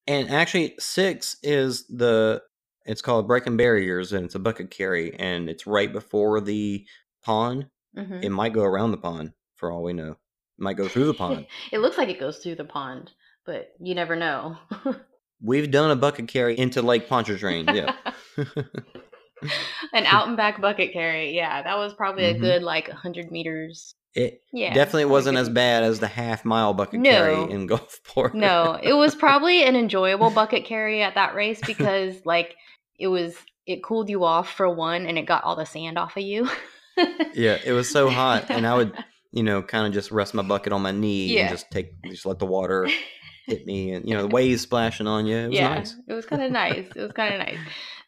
A: and actually six is the it's called breaking barriers and it's a bucket carry and it's right before the pond
C: Mm-hmm.
A: it might go around the pond for all we know it might go through the pond
C: it looks like it goes through the pond, but you never know.
A: we've done a bucket carry into lake pontchartrain yeah
C: An out and back bucket carry. Yeah, that was probably a
A: Mhm.
C: good like 100 meters.
A: It
C: Yeah.
A: definitely wasn't as bad as the half mile bucket
C: No.
A: carry in gulfport
C: No, it was probably an enjoyable bucket carry at that race because like it was it cooled you off for one and it got all the sand off of you.
A: yeah it was so hot and i would you know kind of just rest my bucket on my knee
C: Yeah.
A: and just take just let the water hit me and you know the waves splashing on you it was
C: yeah,
A: nice
C: it was kind of nice. It was kind of nice.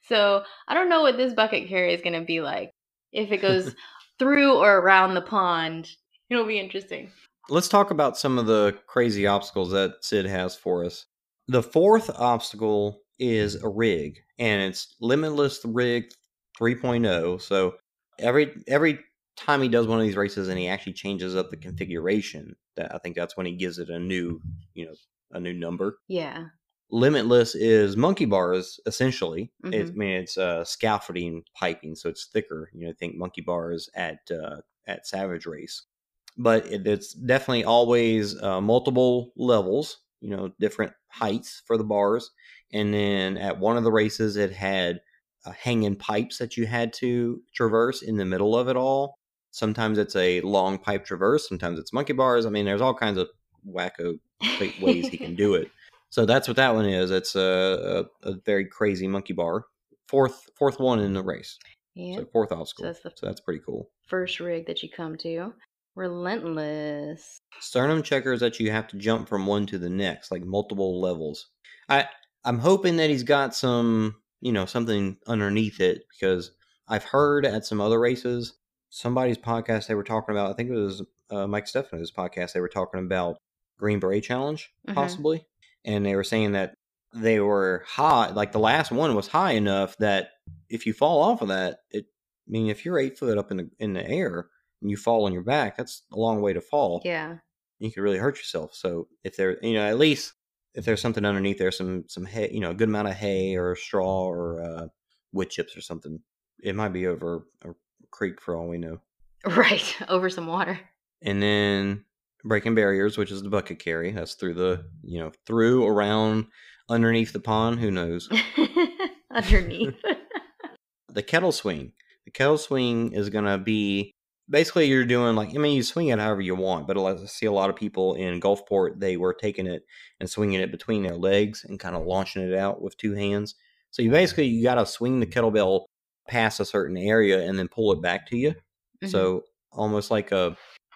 C: So I don't know what this bucket carry is going to be like. If it goes through or around the pond, it'll be interesting.
A: Let's talk about some of the crazy obstacles that Sid has for us. The fourth obstacle is a rig, and it's Limitless Rig 3.0. So every every time he does one of these races, and he actually changes up the configuration, that I think that's when he gives it a new, you know, a new number.
C: Yeah.
A: Limitless is monkey bars essentially. It, I mean, it's uh, scaffolding piping, so it's thicker. You know, think monkey bars at uh, at Savage Race, but it, it's definitely always uh, multiple levels. You know, different heights for the bars, and then at one of the races, it had uh, hanging pipes that you had to traverse in the middle of it all. Sometimes it's a long pipe traverse. Sometimes it's monkey bars. I mean, there's all kinds of wacko ways he can do it. So that's what that one is. It's a, a, a very crazy monkey bar. Fourth fourth one in the race.
C: Yeah.
A: So fourth obstacle.
C: that's
A: So that's pretty cool.
C: First rig that you come to. Relentless.
A: Sternum checkers that you have to jump from one to the next, like multiple levels. I I'm hoping that he's got some, you know, something underneath it because I've heard at some other races, somebody's podcast they were talking about. I think it was uh, Mike Stefano's podcast. They were talking about Green Beret Challenge
C: Mhm.
A: possibly, and they were saying that they were high. Like the last one was high enough that if you fall off of that, it. I mean, if you're eight foot up in the in the air and you fall on your back, that's a long way to fall
C: Yeah.
A: you could really hurt yourself. So if there, you know, at least if there's something underneath there, some some hay, you know, a good amount of hay or straw or uh, wood chips or something, it might be over a creek for all we know.
C: Right. Over some water.
A: And then breaking barriers, which is the bucket carry. That's through the, you know, through around underneath the pond. Who knows?
C: Underneath.
A: the kettle swing. The kettle swing is going to be basically you're doing like I mean you swing it however you want, but I see a lot of people in Gulfport they were taking it and swinging it between their legs and kind of launching it out with two hands. So you basically you got to swing the kettlebell past a certain area and then pull it back to you.
C: Mhm.
A: So almost like a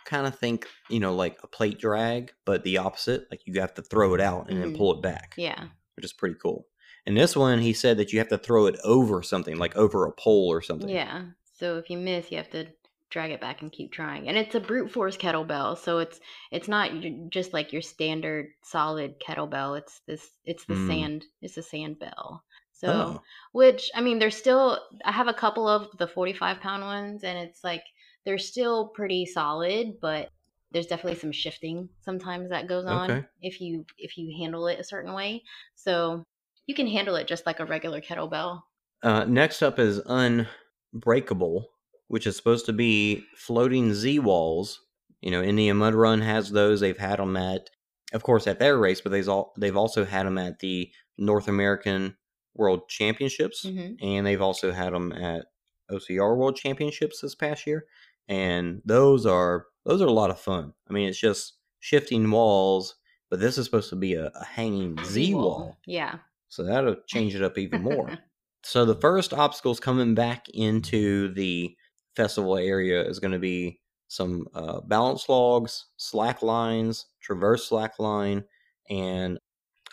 A: kind of think you know like a plate drag, but the opposite. Like you have to throw it out and then
C: Mhm.
A: pull it back
C: yeah.
A: which is pretty cool. And this one, he said that you have to throw it over something, like over a pole or something.
C: Yeah. So if you miss, you have to drag it back and keep trying. And it's a brute force kettlebell, so it's it's not just like your standard solid kettlebell. It's this it's the
A: Mm.
C: sand it's a sand bell. So
A: Oh.
C: which I mean, there's still I have a couple of the 45 pound ones, and it's like they're still pretty solid, but there's definitely some shifting sometimes that goes on
A: Okay.
C: if you if you handle it a certain way. So you can handle it just like a regular kettlebell.
A: Uh, next up is Unbreakable, which is supposed to be floating Z walls. You know, Indian Mud Run has those. They've had them at, of course, at their race, but they've all they've also had them at the North American World Championships,
C: hmm
A: and they've also had them at OCR World Championships this past year. And those are those are a lot of fun. I mean, it's just shifting walls, but this is supposed to be a, a hanging Z wall.
C: Yeah.
A: So that'll change it up even more. so the first obstacles coming back into the festival area is going to be some uh, balance logs, slack lines, traverse slack line, and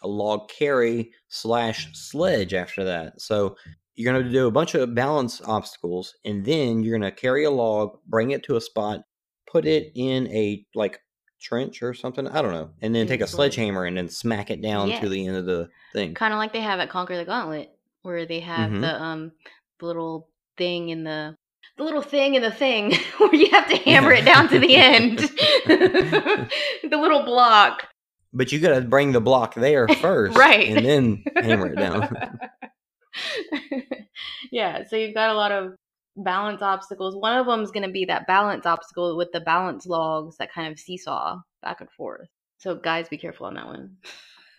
A: a log carry slash sledge after that. So you're going to do a bunch of balance obstacles, and then you're going to carry a log, bring it to a spot, put it in a like trench or something. I don't know, and then take a sledgehammer and then smack it down to the end of the thing.
C: kind of like they have at Conquer the Gauntlet, where they have
A: Mhm.
C: the um the little thing in the the little thing in the thing where you have to hammer it down to the end. the little block.
A: But you got to bring the block there first,
C: Right.
A: And then hammer it down.
C: yeah, so you've got a lot of balance obstacles. One of them is going to be that balance obstacle with the balance logs that kind of seesaw back and forth. So guys, be careful on that one.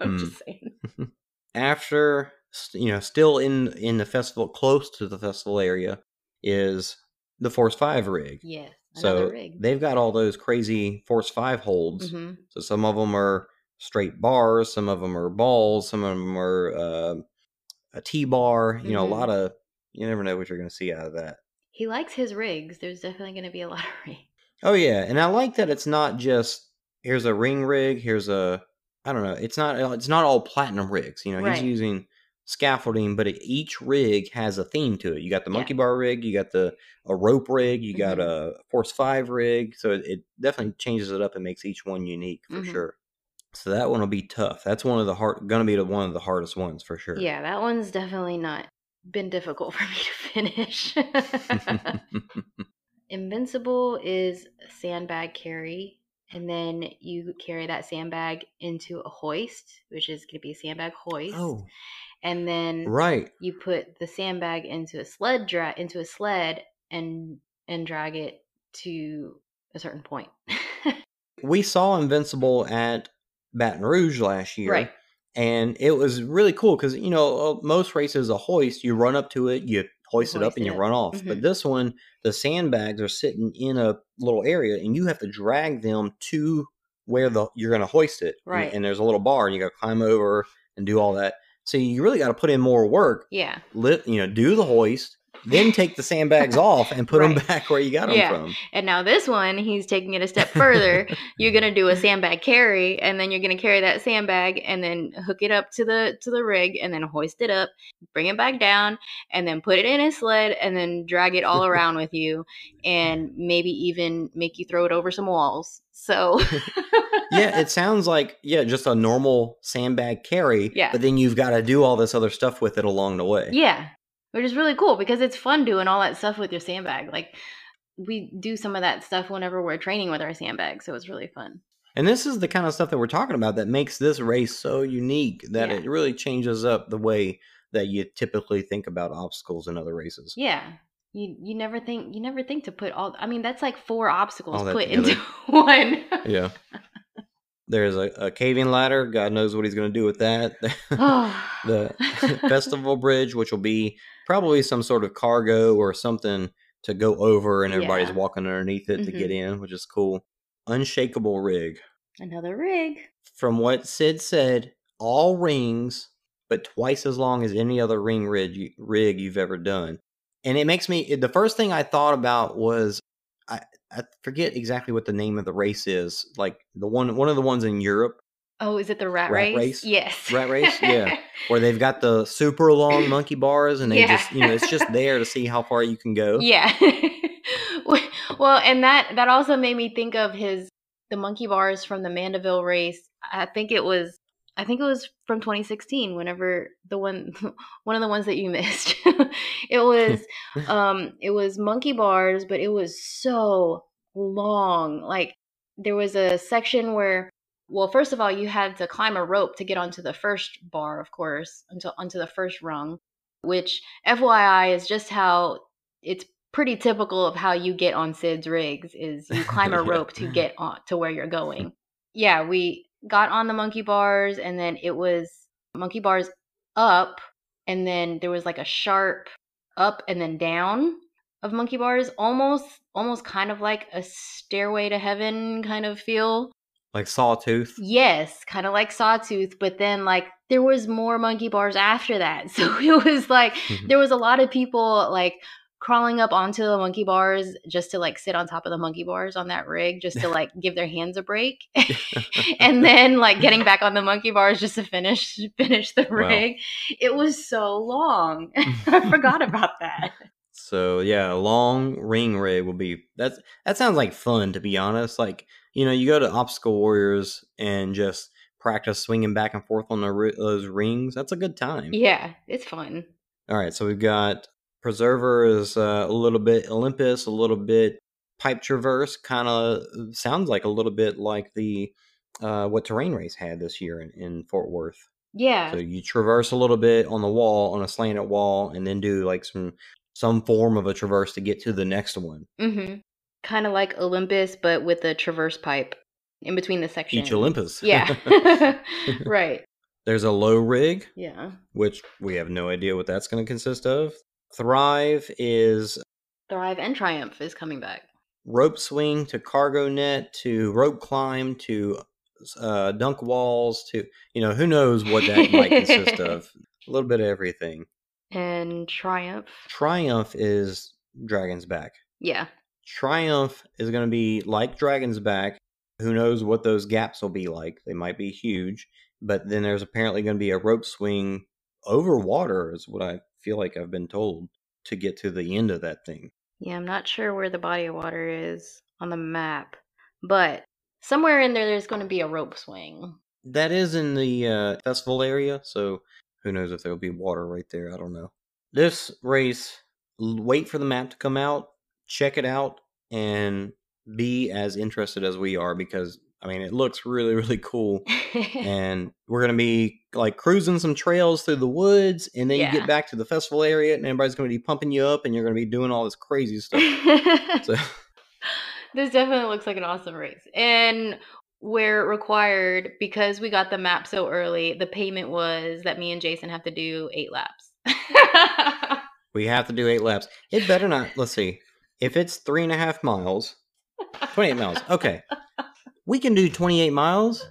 C: I'm
A: Hmm.
C: just saying.
A: After you know, still in in the festival, close to the festival area, is the Force Five rig.
C: Yes,
A: So
C: rig.
A: they've got all those crazy Force Five holds.
C: hmm
A: So some of them are straight bars, some of them are balls, some of them are uh, a T bar. You know,
C: Mhm.
A: a lot of you never know what you're going to see out of that.
C: He likes his rigs. There's definitely going to be a lot of rigs.
A: Oh yeah, and I like that it's not just here's a ring rig, here's a I don't know, it's not it's not all platinum rigs. You know,
C: Right.
A: he's using scaffolding, but it, each rig has a theme to it. You got the
C: Yeah.
A: monkey bar rig, you got the a rope rig, you got
C: Mhm.
A: a force five rig, so it, it definitely changes it up and makes each one unique for
C: Mhm.
A: sure. So that one will be tough. That's one of the hard, going to be the, one of the hardest ones for sure.
C: Yeah, that one's definitely not been difficult for me to finish. Invincible is sandbag carry, and then you carry that sandbag into a hoist, which is going to be a sandbag hoist.
A: oh,
C: and then
A: right.
C: you put the sandbag into a sled dra- into a sled and and drag it to a certain point.
A: We saw Invincible at Baton Rouge last year.
C: Right.
A: and it was really cool because you know uh, most races a hoist you run up to it you hoist it up
C: hoist
A: and
C: it
A: you run off
C: Mhm.
A: but this one the sandbags are sitting in a little area and you have to drag them to where the you're going to hoist it And-
C: Right.
A: and, there's a little bar and you got to climb over and do all that so you really got to put in more work
C: yeah.
A: Lift, you know do the hoist then take the sandbags off and put them back where you got them
C: Yeah.
A: from.
C: And now this one, he's taking it a step further. you're gonna do a sandbag carry, and then you're gonna carry that sandbag and then hook it up to the to the rig, and then hoist it up, bring it back down, and then put it in a sled, and then drag it all around with you, and maybe even make you throw it over some walls. So
A: yeah, it sounds like yeah, just a normal sandbag carry.
C: Yeah.
A: But then you've got to do all this other stuff with it along the way.
C: yeah, which is really cool because it's fun doing all that stuff with your sandbag. Like we do some of that stuff whenever we're training with our sandbag, so it's really fun.
A: And this is the kind of stuff that we're talking about that makes this race so unique that
C: Yeah.
A: it really changes up the way that you typically think about obstacles in other races.
C: Yeah. You you never think you never think to put all I mean that's like four obstacles put
A: together.
C: into one.
A: Yeah. There's a, a caving ladder. God knows what he's going to do with that. The festival bridge, which will be probably some sort of cargo or something to go over, and everybody's
C: Yeah.
A: walking underneath it to get mm-hmm. in, which is cool. Unshakable rig.
C: Another rig.
A: From what Sid said, all rings, but twice as long as any other ring rig, rig you've ever done. And it makes me, the first thing I thought about was, I, I forget exactly what the name of the race is. Like the one, one of the ones in Europe
C: Oh, is it the rat,
A: Rat
C: race?
A: race?
C: Yes.
A: Rat race? Yeah. where they've got the super long monkey bars and they
C: Yeah.
A: just, you know, it's just there to see how far you can go.
C: yeah. well, and that that also made me think of his the monkey bars from the Mandeville race. I think it was I think it was from 2016 whenever the one one of the ones that you missed. it was um it was monkey bars but it was so long like there was a section where well first of all you had to climb a rope to get onto the first bar of course until onto the first rung which fyi is just how it's pretty typical of how you get on sid's rigs is you climb a rope to get on to where you're going. Yeah we got on the monkey bars and then it was monkey bars up and then there was like a sharp up and then down of monkey bars almost almost kind of like a stairway to heaven kind of feel
A: Like Sawtooth.
C: yes kind of like sawtooth but then like there was more monkey bars after that. So it was like mm-hmm. there was a lot of people like crawling up onto the monkey bars just to like sit on top of the monkey bars on that rig just to like give their hands a break and then like getting back on the monkey bars just to finish finish the
A: Wow.
C: rig. It was so long. I forgot about that
A: So yeah, a long ring rig will be that's that sounds like fun to be honest. Like you know, you go to obstacle warriors and just practice swinging back and forth on the, those rings. That's a good time.
C: yeah it's fun
A: All right, so we've got Preserver is uh, a little bit Olympus, a little bit Pipe Traverse. Kind of sounds like a little bit like the uh, what Terrain Race had this year in, in Fort Worth.
C: yeah
A: So you traverse a little bit on the wall, on a slanted wall, and then do like some some form of a traverse to get to the next one.
C: mm-hmm. kind of like olympus but with a traverse pipe in between the sections
A: Each Olympus.
C: yeah right
A: There's a low rig,
C: yeah
A: which we have no idea what that's going to consist of. Thrive is
C: thrive and triumph is coming back
A: rope swing to cargo net to rope climb to uh, dunk walls to you know who knows what that might consist of. A little bit of everything.
C: And triumph
A: Triumph is Dragon's Back.
C: yeah
A: Triumph is going to be like Dragon's Back. Who knows what those gaps will be like? They might be huge. But then there's apparently going to be a rope swing over water, is what I feel like I've been told to get to the end of that thing.
C: Yeah, I'm not sure where the body of water is on the map, but somewhere in there, there's going to be a rope swing.
A: That is in the uh, festival area, so who knows if there'll be water right there? I don't know. This race, wait for the map to come out, check it out, and be as interested as we are because I mean it looks really really cool. and we're gonna be like cruising some trails through the woods, and then you get back to the festival area, and everybody's gonna be pumping you up, and you're gonna be doing all this crazy stuff. So
C: this definitely looks like an awesome race. And where required, because we got the map so early, the payment was that me and Jason have to do eight laps.
A: we have to do eight laps. It better not. Let's see. If it's three and a half miles, twenty-eight miles. Okay, we can do twenty-eight miles.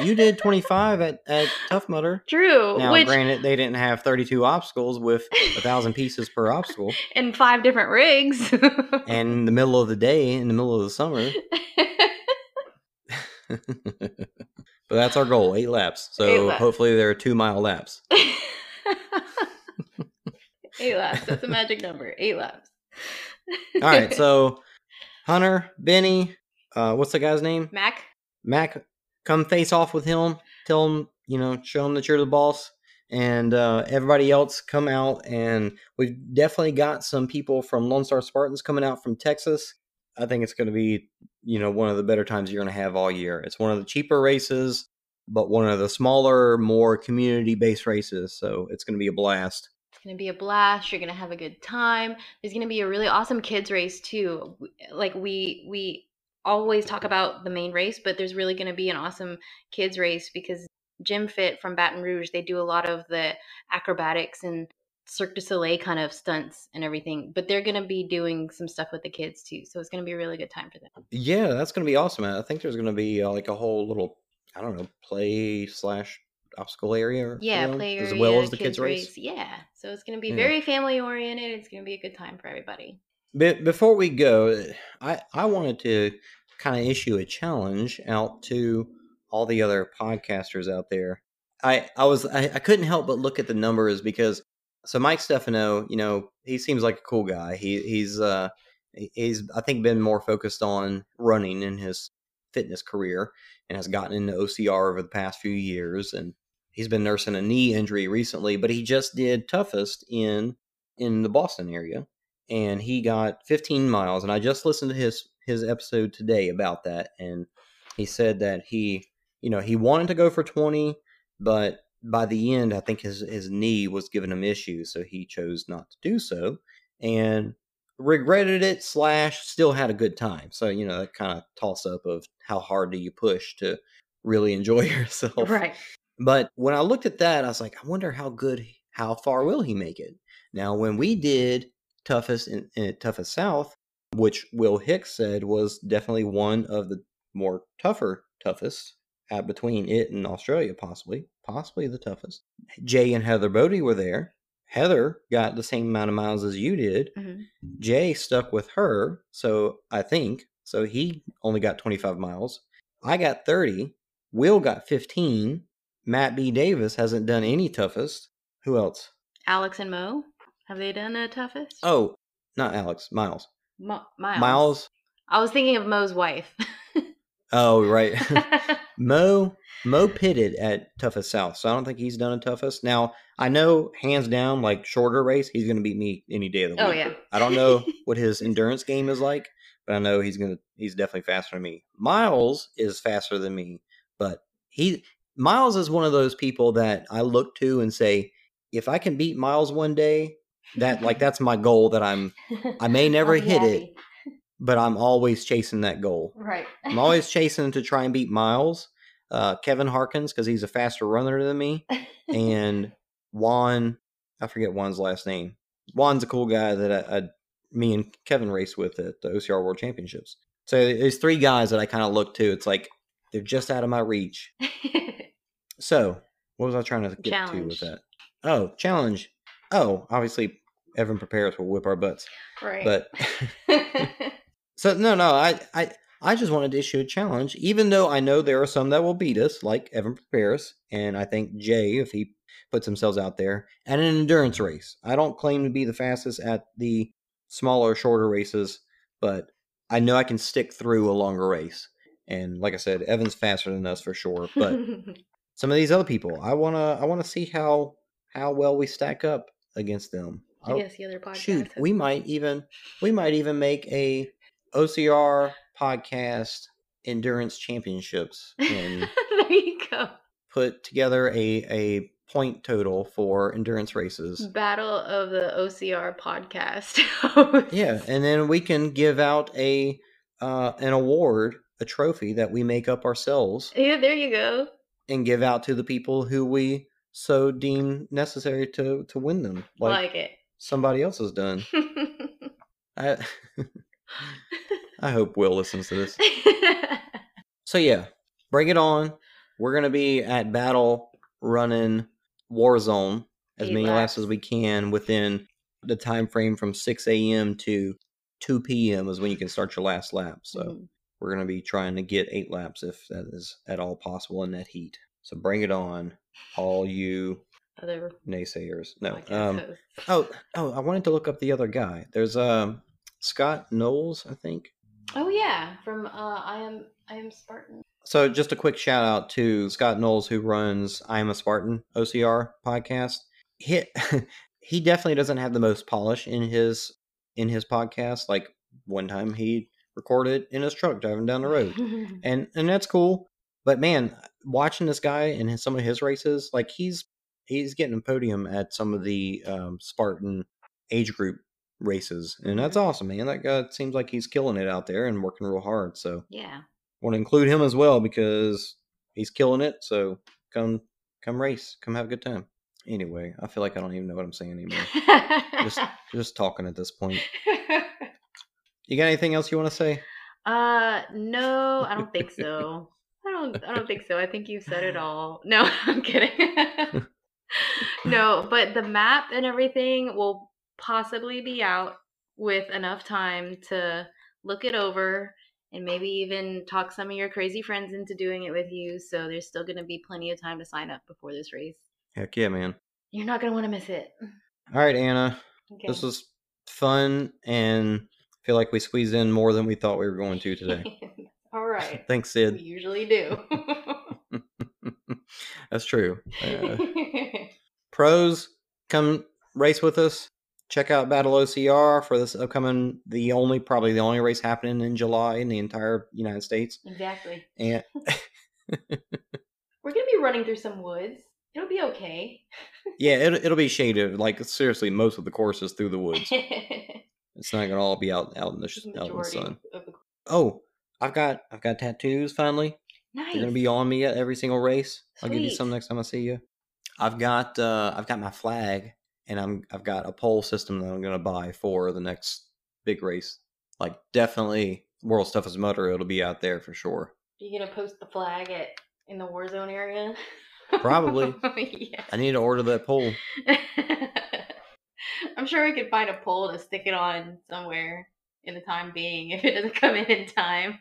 A: You did 25 at, at Tough Mudder.
C: True.
A: Now,
C: which
A: granted, they didn't have 32 obstacles with a thousand pieces per obstacle,
C: and five different rigs.
A: and in the middle of the day, in the middle of the summer. but that's our goal, eight laps. So
C: Eight laps.
A: hopefully there are two mile laps.
C: Eight laps. That's a magic number. Eight laps.
A: All right, so Hunter, Benny, uh, what's the guy's name?
C: Mac.
A: Mac, come face off with him. Tell him, you know, show him that you're the boss. And uh, everybody else come out. And we've definitely got some people from Lone Star Spartans coming out from Texas. I think it's going to be, you know, one of the better times you're going to have all year. It's one of the cheaper races, but one of the smaller, more community based races. So it's going to be a blast.
C: It's gonna be a blast. You're gonna have a good time. There's gonna be a really awesome kids race too. Like we we always talk about the main race, but there's really gonna be an awesome kids race because Gym Fit from Baton Rouge they do a lot of the acrobatics and Cirque du Soleil kind of stunts and everything. But they're gonna be doing some stuff with the kids too, so it's gonna be a really good time for them.
A: Yeah, that's going to be awesome. I think there's going to be uh, like a whole little, I don't know, play slash obstacle area.
C: Yeah,
A: them,
C: play
A: as well as the kids, race.
C: Yeah, so it's gonna be
A: Yeah.
C: very family oriented. It's gonna be a good time for everybody.
A: But before we go, I I wanted to kind of issue a challenge out to all the other podcasters out there. I I was I, I couldn't help but look at the numbers because so Mike Stefano, you know, he seems like a cool guy. He he's uh he's I think been more focused on running in his fitness career and has gotten into OCR over the past few years and he's been nursing a knee injury recently, but he just did toughest in in the Boston area and he got 15 miles and i just listened to his his episode today about that and he said that he you know he wanted to go for 20 but by the end i think his his knee was giving him issues so he chose not to do so and regretted it slash still had a good time so you know that kind of toss up of how hard do you push to really enjoy yourself
C: Right.
A: but when I looked at that, I was like, I wonder how good, how far will he make it? Now, when we did toughest in, in toughest South, which Will Hicks said was definitely one of the more tougher toughest at between it and Australia, possibly, possibly the toughest. Jay and Heather Bodie were there. Heather got the same amount of miles as you did.
C: Mhm.
A: Jay stuck with her, so I think so. He only got 25 miles. I got 30. Will got 15. Matt B. Davis hasn't done any toughest. Who else?
C: Alex and Mo, have they done a toughest?
A: Oh, not Alex. Miles.
C: Mo- Miles.
A: Miles.
C: I was thinking of Mo's wife.
A: Oh, right. Mo Mo pitted at toughest South, so I don't think he's done a toughest. Now I know hands down, like shorter race, he's going to beat me any day of the oh, week.
C: oh yeah.
A: I don't know what his endurance game is like, but I know he's gonna he's definitely faster than me. Miles is faster than me, but he Miles is one of those people that I look to and say, if I can beat Miles one day, that like that's my goal that I'm I may never hit it,
C: happy.
A: But I'm always chasing that goal.
C: Right.
A: I'm always chasing to try and beat Miles, uh, Kevin Harkins because he's a faster runner than me, and Juan. I forget Juan's last name. Juan's a cool guy that I, I me and Kevin raced with at the OCR World Championships. So there's three guys that I kind of look to. It's like they're just out of my reach. So what was I trying to get to with that? Oh, challenge. Oh, obviously Evan Perperis will whip our butts.
C: right.
A: But so no, no, I, I, I just wanted to issue a challenge, even though I know there are some that will beat us, like Evan Perperis, and I think Jay, if he puts himself out there, and an endurance race. I don't claim to be the fastest at the smaller, shorter races, but I know I can stick through a longer race. And like I said, Evan's faster than us for sure. But some of these other people, I wanna, I wanna see how how well we stack up against them.
C: Guess the other podcast.
A: shoot we might even we might even make a ocr podcast endurance championships and
C: there you go.
A: put together a a point total for endurance races
C: Battle of the OCR podcast.
A: yeah and then we can give out a uh an award a trophy that we make up ourselves
C: Yeah, there you go.
A: and give out to the people who we so deem necessary to to win them like,
C: Like,
A: somebody else has done i i hope will listens to this So yeah, bring it on. we're gonna be at battle running Warzone as
C: Eight
A: many laps
C: laps.
A: as we can within the time frame from 6 a.m. to 2 p.m. is when you can start your last lap. So
C: Mhm.
A: we're gonna be trying to get eight laps if that is at all possible in that heat. So bring it on, all you
C: Other
A: naysayers. No. Um, oh, oh, I wanted to look up the other guy. There's um Scott Knowles, I think.
C: Oh yeah, from uh, I am I am Spartan.
A: So just a quick shout out to Scott Knowles who runs I Am a Spartan OCR podcast. He he definitely doesn't have the most polish in his in his podcast. Like one time he recorded in his truck driving down the road. and and that's cool. But man, watching this guy and his, some of his races, like he's he's getting a podium at some of the um, Spartan age group races, and that's
C: Mhm.
A: awesome, man. That guy seems like he's killing it out there and working real hard. So
C: yeah.
A: want to include him as well because he's killing it. So come come race, come have a good time. Anyway, I feel like I don't even know what I'm saying anymore. just just talking at this point. You got anything else you want to say?
C: uh no, I don't think so. I don't I don't think so. I think you've said it all. No, I'm kidding. no, but the map and everything will possibly be out with enough time to look it over and maybe even talk some of your crazy friends into doing it with you. So there's still going to be plenty of time to sign up before this race.
A: Heck yeah, man.
C: You're not going to want to miss it.
A: All right, Anna.
C: Okay.
A: This was fun and I feel like we squeezed in more than we thought we were going to today.
C: All right.
A: Thanks, Sid.
C: We usually do.
A: That's true. Uh, pros, come race with us. Check out Battle OCR for this upcoming, the only, probably the only race happening in July in the entire United States.
C: exactly.
A: And
C: We're going to be running through some woods. It'll be okay.
A: yeah, it'll, it'll be shaded. Like seriously, most of the course is through the woods. It's not gonna all be out out in the
C: The
A: out in the sun.
C: the
A: Oh, I've got I've got tattoos finally.
C: Nice.
A: They're gonna be on me at every single race. I'll give you
C: Sweet.
A: some next time I see you. I've got uh I've got my flag and I'm I've got a pole system that I'm gonna buy for the next big race. Like definitely World's Toughest Mudder, it'll be out there for sure.
C: you gonna post the flag at in the war zone area?
A: Probably.
C: yeah.
A: I need to order that pole.
C: I'm sure we could find a pole to stick it on somewhere in the time being if it doesn't come in in time.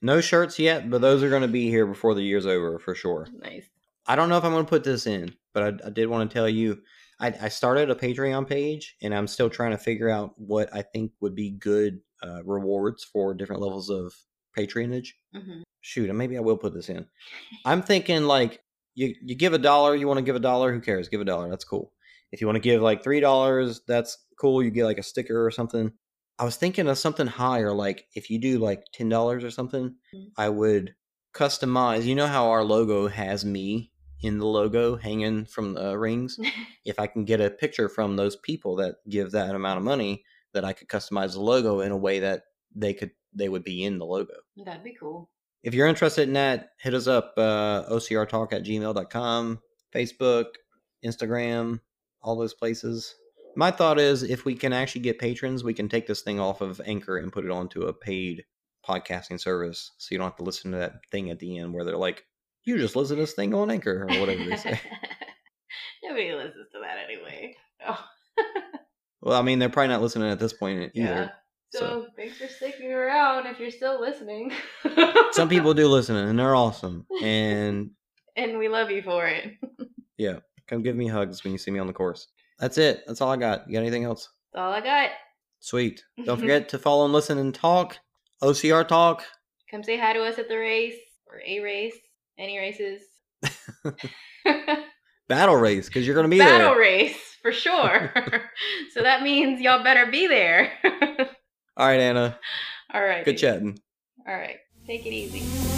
A: No shirts yet, but those are gonna be here before the year's over for sure.
C: nice.
A: I don't know if I'm going to put this in, but I, I did want to tell you I, I started a Patreon page and I'm still trying to figure out what I think would be good uh, rewards for different levels of patronage.
C: hmm
A: Shoot, and maybe I will put this in. I'm thinking like you, you give a dollar, you want to give a dollar, who cares? Give a dollar, that's cool. If you want to give like three dollars, that's cool. You get like a sticker or something. I was thinking of something higher, like if you do like ten dollars or something,
C: Mhm.
A: I would customize. You know how our logo has me in the logo hanging from the rings. if I can get a picture from those people that give that amount of money, that I could customize the logo in a way that they could they would be in the logo.
C: That'd be cool.
A: If you're interested in that, hit us up uh, ocrtalk at gmail.com, Facebook, Instagram, all those places. My thought is if we can actually get patrons, we can take this thing off of Anchor and put it onto a paid podcasting service so you don't have to listen to that thing at the end where they're like, you just listen to this thing on Anchor or whatever they say.
C: Nobody listens to that anyway. Oh.
A: well, I mean, they're probably not listening at this point either.
C: Yeah. So,
A: so.
C: thanks for sticking around if you're still listening.
A: Some people do listen and they're awesome. And
C: and we love you for it.
A: yeah, come give me hugs when you see me on the course. That's it. That's all I got. You got anything else?
C: That's all I got.
A: Sweet. Don't forget to follow and listen and talk. OCR Talk.
C: Come say hi to us at the race or a race, any races.
A: Battle race, because you're going to be
C: Battle
A: there.
C: Battle race for sure. so that means y'all better be there.
A: All right, Anna.
C: all right.
A: Good chatting.
C: All right. Take it easy.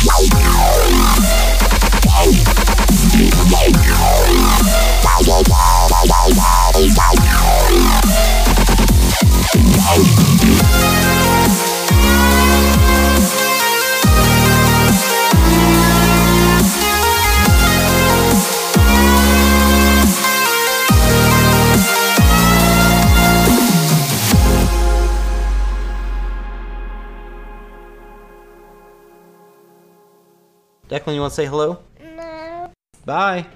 A: Declan, you want to say hello?
D: No.
A: Bye.